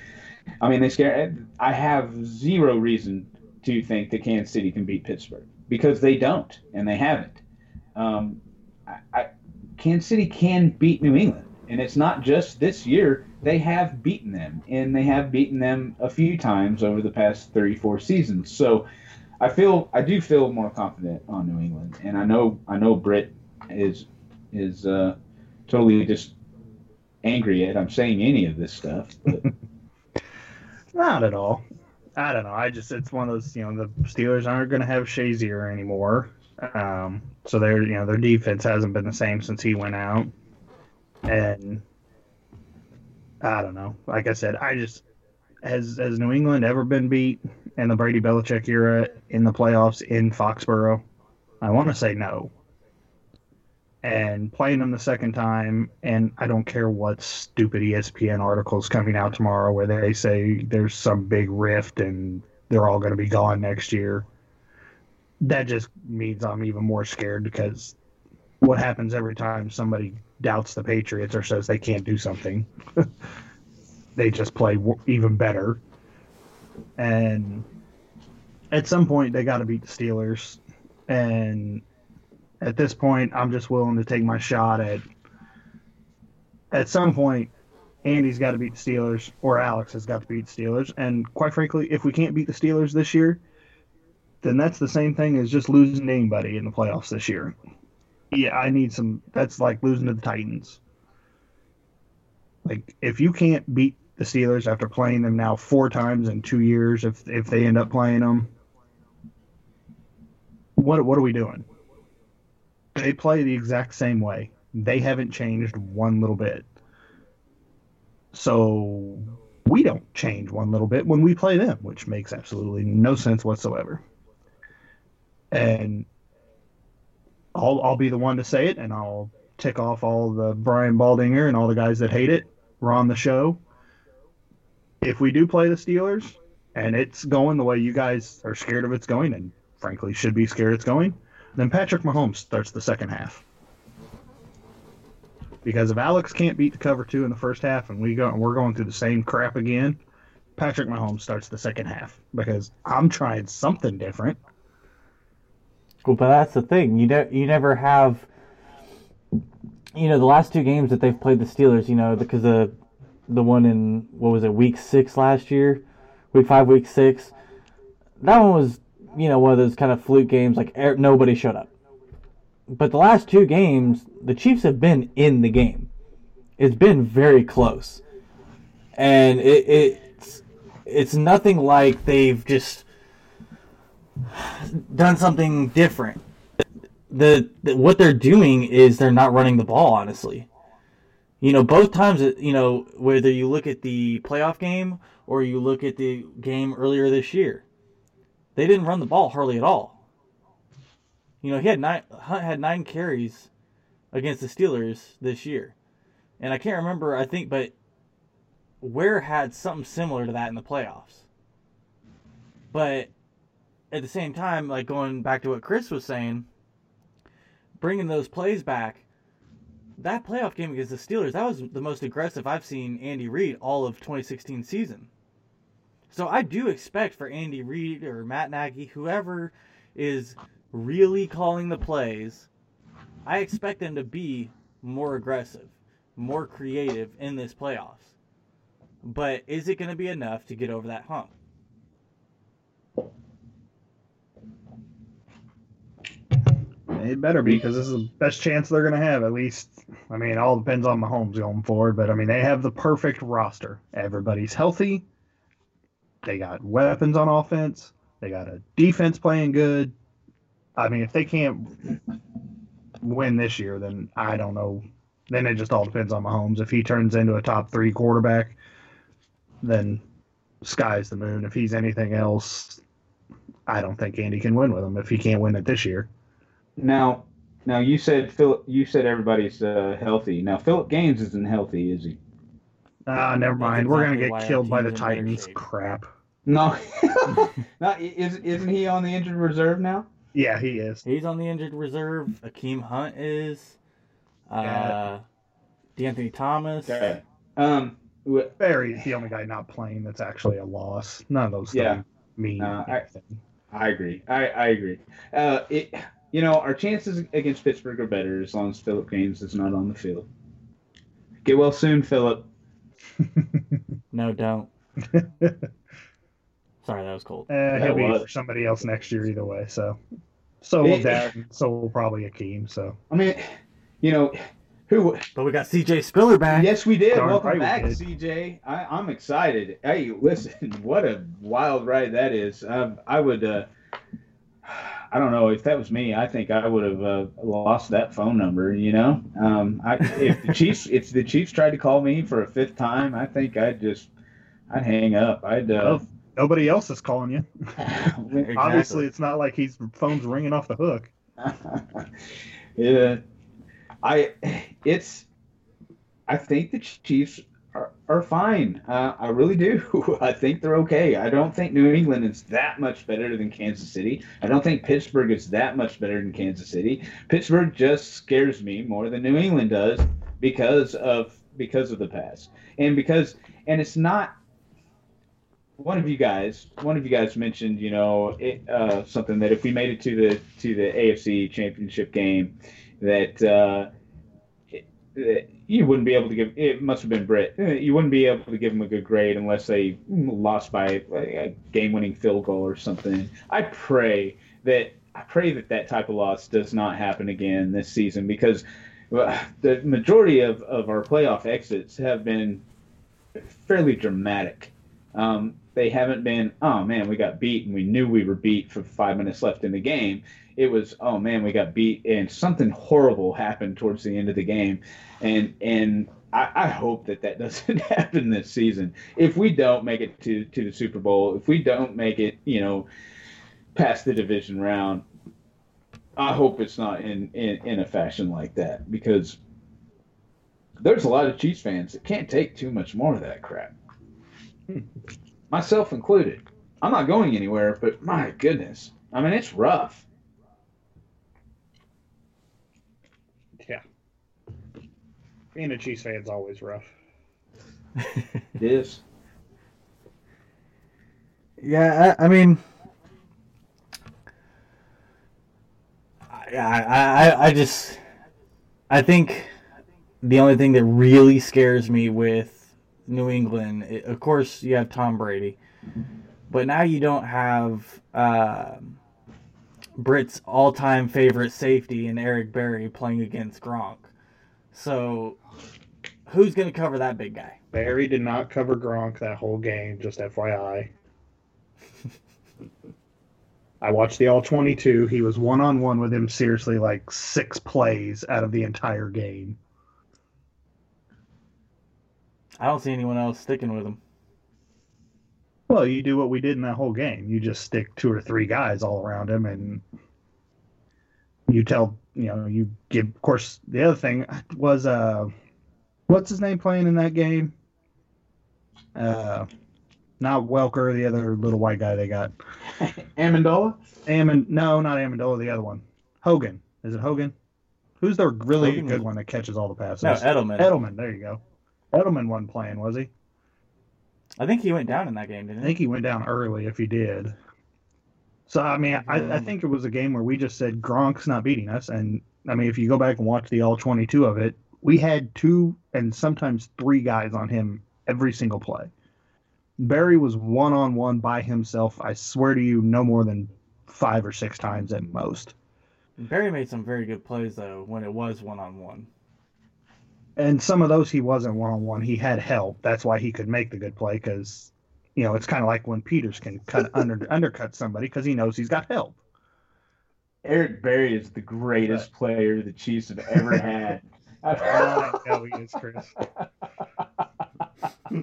I mean, they scare. I have zero reason to think that Kansas City can beat Pittsburgh because they don't, and they haven't. Um, I, I, Kansas City can beat New England, and it's not just this year. They have beaten them, and they have beaten them a few times over the past 34 seasons. So, I feel I do feel more confident on New England, and I know I know Britt is is uh, totally just angry at I'm saying any of this stuff. But Not at all. I don't know. I just it's one of those you know the Steelers aren't going to have Shazier anymore, um, so their you know their defense hasn't been the same since he went out, and I don't know. Like I said, I just has has New England ever been beat in the Brady Belichick era in the playoffs in Foxborough? I want to say no. And playing them the second time, and I don't care what stupid ESPN articles coming out tomorrow where they say there's some big rift and they're all going to be gone next year. That just means I'm even more scared because what happens every time somebody doubts the Patriots or says they can't do something? they just play even better. And at some point, they got to beat the Steelers. And at this point, I'm just willing to take my shot at. At some point, Andy's got to beat the Steelers, or Alex has got to beat the Steelers. And quite frankly, if we can't beat the Steelers this year, then that's the same thing as just losing to anybody in the playoffs this year. Yeah, I need some. That's like losing to the Titans. Like, if you can't beat the Steelers after playing them now four times in two years, if if they end up playing them, what what are we doing? They play the exact same way. They haven't changed one little bit. So we don't change one little bit when we play them, which makes absolutely no sense whatsoever. And I'll I'll be the one to say it, and I'll tick off all the Brian Baldinger and all the guys that hate it. We're on the show. If we do play the Steelers, and it's going the way you guys are scared of it's going, and frankly should be scared it's going, then Patrick Mahomes starts the second half. Because if Alex can't beat the cover two in the first half and we go and we're going through the same crap again, Patrick Mahomes starts the second half because I'm trying something different. Well, but that's the thing. You ne- you never have. You know, the last two games that they've played the Steelers, you know, because the the one in what was it, week six last year, week five, week six. That one was, you know, one of those kind of fluke games. Like er, nobody showed up. But the last two games, the Chiefs have been in the game. It's been very close, and it, it's it's nothing like they've just done something different. The, the what they're doing is they're not running the ball. Honestly, you know, both times, you know, whether you look at the playoff game or you look at the game earlier this year, they didn't run the ball hardly at all. You know, he had nine Hunt had nine carries against the Steelers this year, and I can't remember. I think, but Ware had something similar to that in the playoffs. But at the same time, like going back to what Chris was saying, bringing those plays back, that playoff game against the Steelers, that was the most aggressive I've seen Andy Reid all of 2016 season. So I do expect for Andy Reid or Matt Nagy, whoever is really calling the plays, I expect them to be more aggressive, more creative in this playoffs. But is it going to be enough to get over that hump? It better be because this is the best chance they're going to have. At least, I mean, it all depends on Mahomes going forward. But I mean, they have the perfect roster. Everybody's healthy. They got weapons on offense. They got a defense playing good. I mean, if they can't win this year, then I don't know. Then it just all depends on Mahomes. If he turns into a top three quarterback, then sky's the moon. If he's anything else, I don't think Andy can win with him if he can't win it this year. Now, now you said Philip. You said everybody's uh, healthy. Now Philip Gaines isn't healthy, is he? Ah, never That's mind. We're gonna get killed by the team's in better Titans. Crap. No, not is isn't he on the injured reserve now? Yeah, he is. He's on the injured reserve. Akeem Hunt is. Uh, Yeah. De'Anthony Thomas. Okay. Um. Berry's the only guy not playing that's actually a loss. None of those Yeah. things mean No, I- I agree. I, I agree. Uh, it, you know, our chances against Pittsburgh are better as long as Philip Gaines is not on the field. Get well soon, Philip. No, don't. Sorry, that was cold. Uh, he'll be for somebody else next year either way. So, so will It- Dad. and So will probably Akeem. So I mean, you know, who? But we got CJ Spiller back. Yes, we did. Darn Welcome right we back, did. CJ. I, I'm excited. Hey, listen, what a wild ride that is. Um, I would. Uh, I don't know if that was me. I think I would have uh, lost that phone number. You know, um, I, if the Chiefs, if the Chiefs tried to call me for a fifth time, I think I'd just, I'd hang up. I'd. Uh, Oh, nobody else is calling you. Exactly. Obviously, it's not like his phone's ringing off the hook. yeah, I. It's. I think the Chiefs are, fine. Uh, I really do. I think they're okay. I don't think New England is that much better than Kansas City. I don't think Pittsburgh is that much better than Kansas City. Pittsburgh just scares me more than New England does because of because of the past and because and it's not one of you guys one of you guys mentioned you know it, uh, something that if we made it to the to the AFC championship game that uh, it, that you wouldn't be able to give it must have been Britt Uh, you wouldn't be able to give them a good grade unless they lost by a game winning field goal or something I pray that I pray that that type of loss does not happen again this season because the majority of, of our playoff exits have been fairly dramatic. Um, they haven't been, oh man, we got beat and we knew we were beat for five minutes left in the game. It was, oh man, we got beat and something horrible happened towards the end of the game. And, and I, I hope that that doesn't happen this season. If we don't make it to, to the Super Bowl, if we don't make it, you know, past the division round, I hope it's not in, in, in a fashion like that because there's a lot of Chiefs fans that can't take too much more of that crap. Hmm. Myself included. I'm not going anywhere, but my goodness. I mean, it's rough. Being a Chiefs fan is always rough. It is. Yeah, I, I mean, I, I, I, I just, I think the only thing that really scares me with New England, i of course, you have Tom Brady, but now you don't have uh, Britt's all-time favorite safety and Eric Berry playing against Gronk. So, who's going to cover that big guy? Berry did not cover Gronk that whole game, just FYI. I watched the all 22. He was one on one with him seriously like six plays out of the entire game. I don't see anyone else sticking with him. Well, you do what we did in that whole game. You just stick two or three guys all around him and you tell, you know, you give, of course, the other thing was, uh, what's his name playing in that game? Uh, not Welker, the other little white guy they got. Amendola? Amon, no, not Amendola, the other one. Hogan. Is it Hogan? Who's the really Hogan good was- one that catches all the passes? No, Edelman. Edelman, there you go. Edelman wasn't playing, was he? I think he went down in that game, didn't he? I think he went down early if he did. So, I mean, I, I think it was a game where we just said Gronk's not beating us. And, I mean, if you go back and watch the all 22 of it, we had two and sometimes three guys on him every single play. Berry was one on one by himself. I swear to you, no more than five or six times at most. Berry made some very good plays though when it was one on one. and some of those he wasn't one on one. He had help. That's why he could make the good play because, you know, it's kind of like when Peters can cut under undercut somebody because he knows he's got help. Eric Berry is the greatest player the Chiefs have ever had. I know he is, Chris.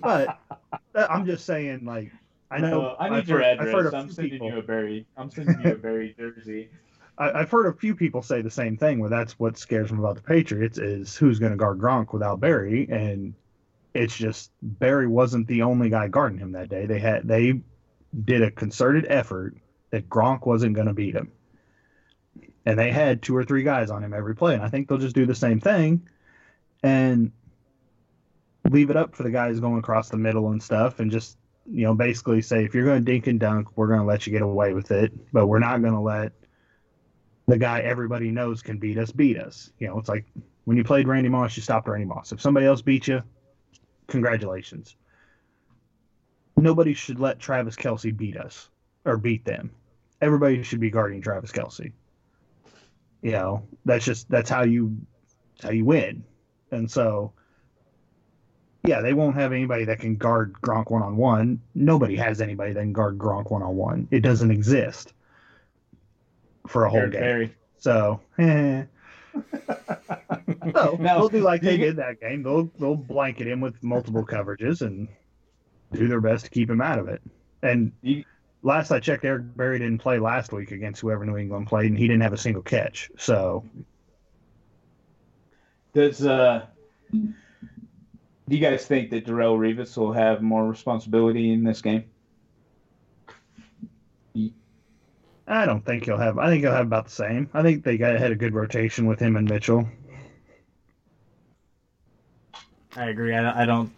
But uh, I'm just saying, like, I know Uh, I need I've your heard- I've heard address. a I'm few sending people- you a Berry. I'm sending you a Berry jersey. I, I've heard a few people say the same thing. Where that's what scares them about the Patriots is who's going to guard Gronk without Berry, and it's just Berry wasn't the only guy guarding him that day. They had they did a concerted effort that Gronk wasn't going to beat him, and they had two or three guys on him every play. And I think they'll just do the same thing, and leave it up for the guys going across the middle and stuff, and just you know basically say if you're going to dink and dunk, we're going to let you get away with it, but we're not going to let the guy everybody knows can beat us beat us. You know, it's like when you played Randy Moss, you stopped Randy Moss. If somebody else beat you, congratulations. Nobody should let Travis Kelce beat us or beat them. Everybody should be guarding Travis Kelce. You know, that's just that's how you that's how you win. And so yeah, they won't have anybody that can guard Gronk one on one. Nobody has anybody that can guard Gronk one on one. It doesn't exist for a whole Eric game. Berry. So, eh. so Now, they'll do like they did that game. They'll they'll blanket him with multiple coverages and do their best to keep him out of it. And You- last I checked, Eric Berry didn't play last week against whoever New England played, and he didn't have a single catch. So Does uh, do you guys think that Darrelle Revis will have more responsibility in this game? I don't think he'll have. I think he'll have about the same. I think they got had a good rotation with him and Mitchell. I agree. I, I don't.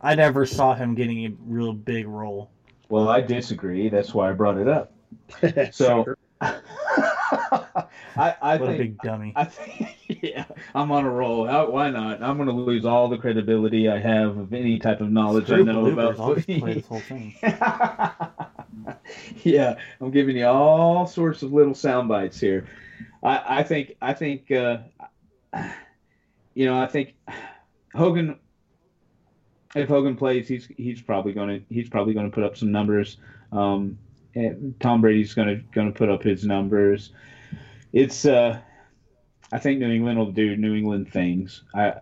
I never saw him getting a real big role. Well, I disagree. That's why I brought it up. So, I, I What a big dummy. I think, yeah, I'm on a roll. How, why not? I'm going to lose all the credibility I have of any type of knowledge I know bloopers. about I'll just play this whole thing. yeah, I'm giving you all sorts of little sound bites here. I, I think, I think, uh, you know, I think Hogan. If Hogan plays, he's he's probably going to he's probably going to put up some numbers. Um, Tom Brady's going to going to put up his numbers. It's uh, I think New England will do New England things. I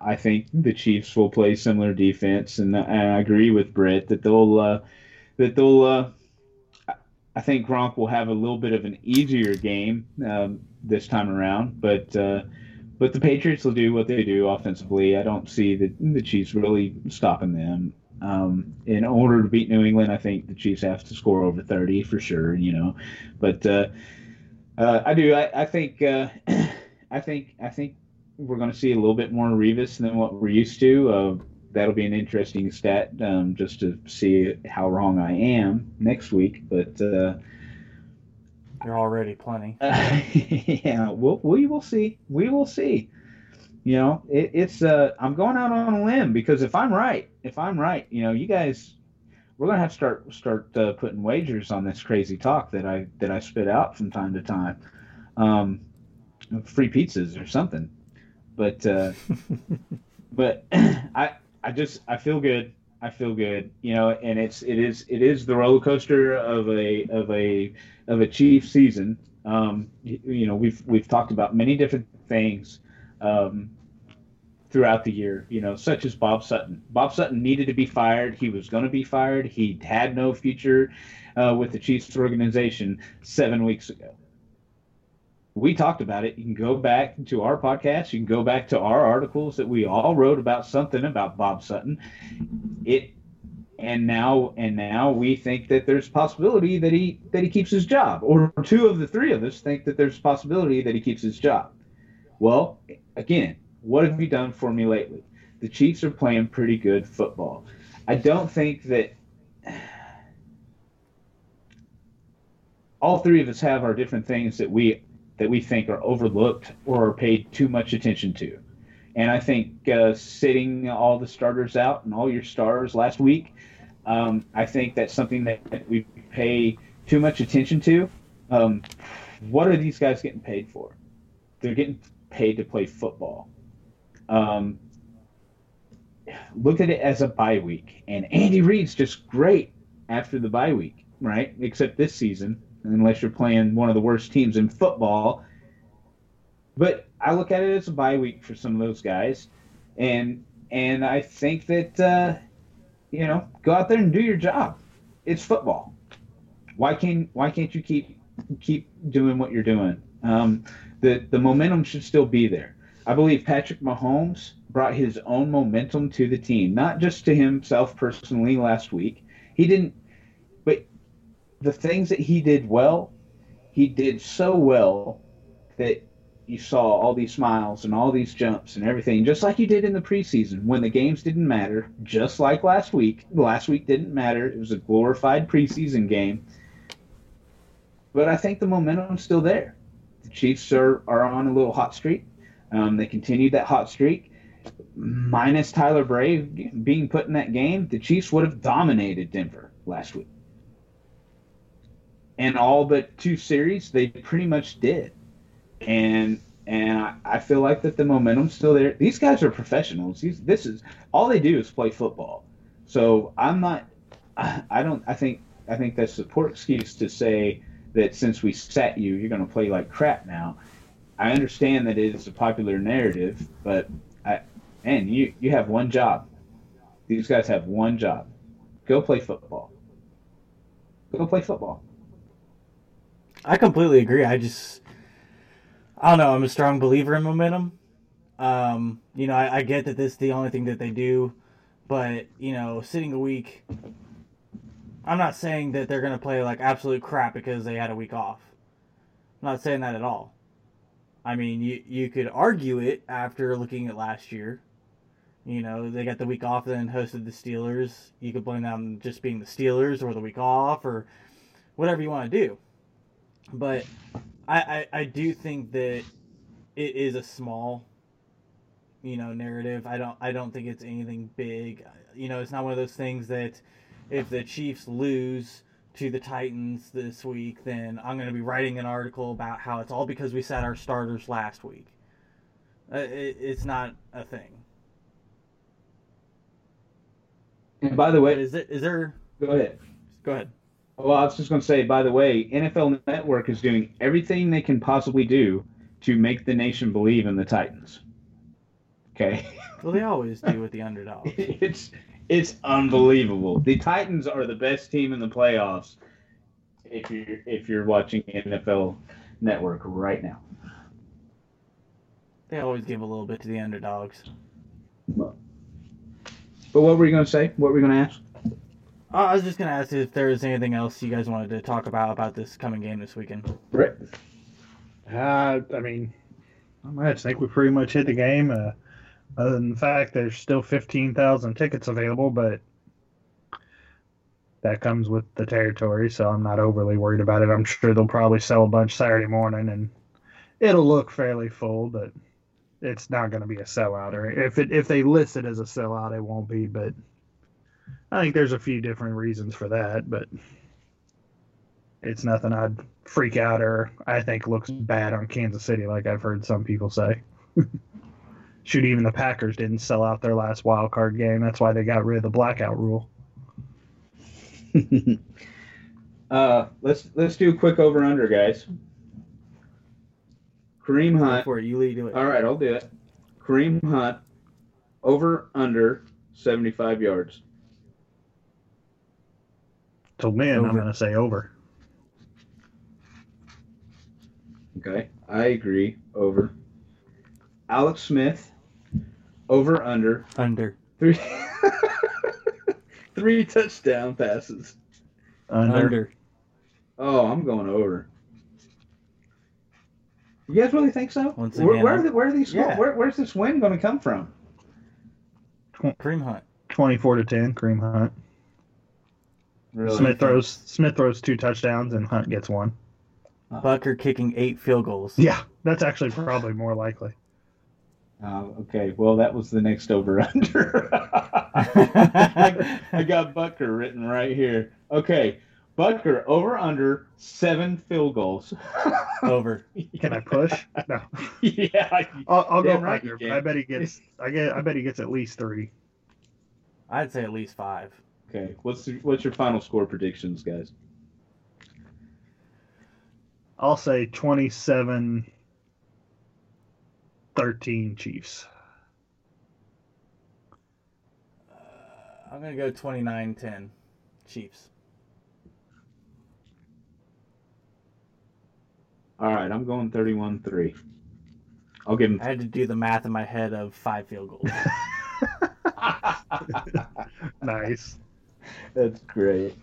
I think the Chiefs will play similar defense, and, and I agree with Britt that they'll uh, that they'll. Uh, I think Gronk will have a little bit of an easier game um, this time around, but uh, but the Patriots will do what they do offensively. I don't see the the Chiefs really stopping them. Um, in order to beat New England, I think the Chiefs have to score over thirty for sure. You know, but uh, uh, I do. I, I think. Uh, I think. I think we're going to see a little bit more Revis than what we're used to. Uh, that'll be an interesting stat um, just to see how wrong I am next week. But uh, You're already plenty. yeah, we'll, we will see. We will see. You know, it, it's uh, I'm going out on a limb because if I'm right, if I'm right, you know, you guys, we're gonna have to start start uh, putting wagers on this crazy talk that I that I spit out from time to time, um, free pizzas or something. But uh, but I I just I feel good. I feel good, you know, and it's it is it is the roller coaster of a of a of a Chief season. Um, you, you know, we've we've talked about many different things um, throughout the year, you know, such as Bob Sutton. Bob Sutton needed to be fired. He was going to be fired. He had no future uh, with the Chiefs organization seven weeks ago. We talked about it. You can go back to our podcast. You can go back to our articles that we all wrote about something about Bob Sutton. It and now and now we think that there's possibility that he that he keeps his job or two of the three of us think that there's a possibility that he keeps his job well again what have you done for me lately the chiefs are playing pretty good football i don't think that all three of us have our different things that we that we think are overlooked or paid too much attention to and I think uh, sitting all the starters out and all your stars last week, um, I think that's something that, we pay too much attention to. Um, what are these guys getting paid for? They're getting paid to play football. Um, look at it as a bye week, and Andy Reid's just great after the bye week, right? Except this season, unless you're playing one of the worst teams in football. But I look at it as a bye week for some of those guys, and and I think that uh, you know go out there and do your job. It's football. Why can't why can't you keep keep doing what you're doing? Um, the the momentum should still be there. I believe Patrick Mahomes brought his own momentum to the team, not just to himself personally last week. He didn't, the things that he did well, he did so well that you saw all these smiles and all these jumps and everything, just like you did in the preseason when the games didn't matter, just like last week. Last week didn't matter. It was a glorified preseason game. But I think the momentum's still there. The Chiefs are, are on a little hot streak. Um, they continued that hot streak. Minus Tyler Bray being put in that game, the Chiefs would have dominated Denver last week. And all but two series, they pretty much did and and I, I, feel like that the momentum's still there. These guys are professionals. These, this is all they do is play football. So I'm not. I, don't. I think. I think that's a poor excuse to say that since we sat you, you're going to play like crap now. I understand that it is a popular narrative, but I, and you you have one job. These guys have one job. Go play football. Go play football. I completely agree. I just I don't know. I'm a strong believer in momentum. Um, you know, I, I, get that this is the only thing that they do, but you know, sitting a week. I'm not saying that they're gonna play like absolute crap because they had a week off. I'm not saying that at all. I mean, you you could argue it after looking at last year. You know, they got the week off, and then hosted the Steelers. You could blame them just being the Steelers or the week off or whatever you want to do. But I, I, I do think that it is a small, you know, narrative. I don't I don't think it's anything big. You know, it's not one of those things that if the Chiefs lose to the Titans this week, then I'm going to be writing an article about how it's all because we sat our starters last week. Uh, it, it's not a thing. And by the way, is it is there? Go ahead. Go ahead. Well, I was just going to say, by the way, NFL Network is doing everything they can possibly do to make the nation believe in the Titans. Okay. Well, they always do with the underdogs. it's it's unbelievable. The Titans are the best team in the playoffs. If you're if you're watching NFL Network right now, they always give a little bit to the underdogs. But what were you going to say? What were you going to ask? Uh, I was just gonna ask if there was anything else you guys wanted to talk about about this coming game this weekend. Right. Uh, I mean, I just think we pretty much hit the game. Uh, other than the fact there's still 15,000 tickets available, but that comes with the territory, so I'm not overly worried about it. I'm sure they'll probably sell a bunch Saturday morning, and it'll look fairly full, but it's not going to be a sellout. Or if it if they list it as a sellout, it won't be. But I think there's a few different reasons for that, but it's nothing I'd freak out or I think looks bad on Kansas City, like I've heard some people say. Shoot, even the Packers didn't sell out their last wild card game. That's why they got rid of the blackout rule. uh, let's let's do a quick over under, guys. Kareem Hunt. Before you lead it. All right, I'll do it. Kareem Hunt over under seventy five yards. So man, I'm going to say over. Okay, I agree. Over. Alex Smith over under Under. three three touchdown passes. Under. Under. Oh, I'm going over. You guys really think so? Once where, again, where, are the, where are these? Yeah. Where, where's this win going to come from? Kareem Hunt. 24 to 10, Kareem Hunt. Really? Smith throws Smith throws two touchdowns and Hunt gets one. Uh, Butker kicking eight field goals. Yeah, that's actually probably more likely. Oh, okay. Well, that was the next over under. I, I got Butker written right here. Okay, Butker over under seven field goals. Over. Can I push? No. yeah. I'll, I'll go Damn right under. you but I bet he gets. I get. I bet he gets at least three. I'd say at least five. Okay. What's the, what's your final score predictions, guys? I'll say 27 13 Chiefs. Uh, I'm going to go 29 10. Chiefs. All right, I'm going 31-3. I'll give him. I had to do the math in my head of five field goals. Nice. That's great.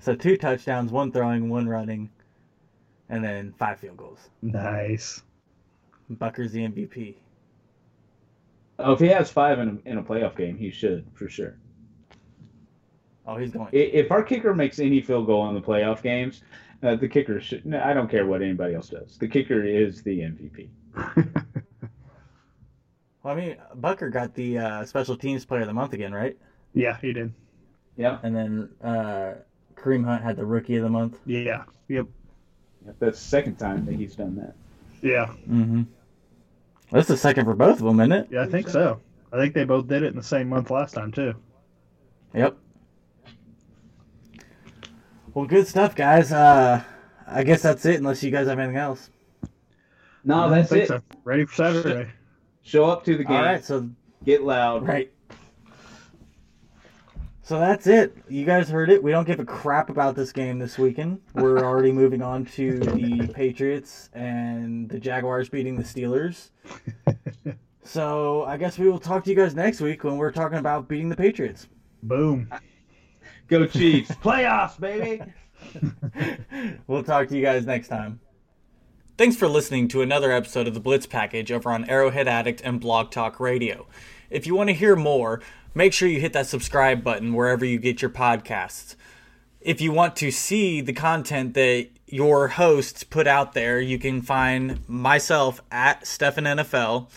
so two touchdowns, one throwing, one running, and then five field goals. Nice. Butker's the MVP. Oh, if he has five in a, in a playoff game, he should for sure. Oh, he's going. If our kicker makes any field goal in the playoff games, uh, the kicker should. no, I don't care what anybody else does. The kicker is the MVP. Well, I mean, Butker got the uh, special teams player of the month again, right? Yeah, he did. Yeah, And then uh, Kareem Hunt had the rookie of the month. Yeah. Yep. that's the second time that he's done that. Yeah. Mm-hmm. That's the second for both of them, isn't it? Yeah, I think so. I think they both did it in the same month last time too. Yep. Well, good stuff, guys. Uh, I guess that's it, unless you guys have anything else. No, I that's think it. so. Ready for Saturday. Show up to the game. All right, so Get loud. Right. So that's it. You guys heard it. We don't give a crap about this game this weekend. We're already moving on to the Patriots and the Jaguars beating the Steelers. So I guess we will talk to you guys next week when we're talking about beating the Patriots. Boom. Go Chiefs. Playoffs, baby. we'll talk to you guys next time. Thanks for listening to another episode of the Blitz Package over on Arrowhead Addict and Blog Talk Radio. If you want to hear more, make sure you hit that subscribe button wherever you get your podcasts. If you want to see the content that your hosts put out there, you can find myself at Stefan NFL,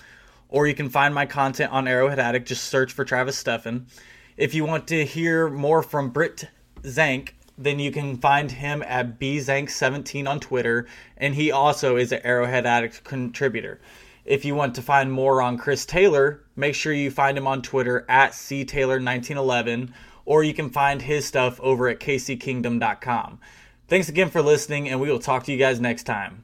or you can find my content on Arrowhead Addict. Just search for Travis Stefan. If you want to hear more from Britt Zank, then you can find him at bzank17 on Twitter, and he also is an Arrowhead Addict contributor. If you want to find more on Chris Taylor, make sure you find him on Twitter at ctaylor1911, or you can find his stuff over at kckingdom.com. Thanks again for listening, and we will talk to you guys next time.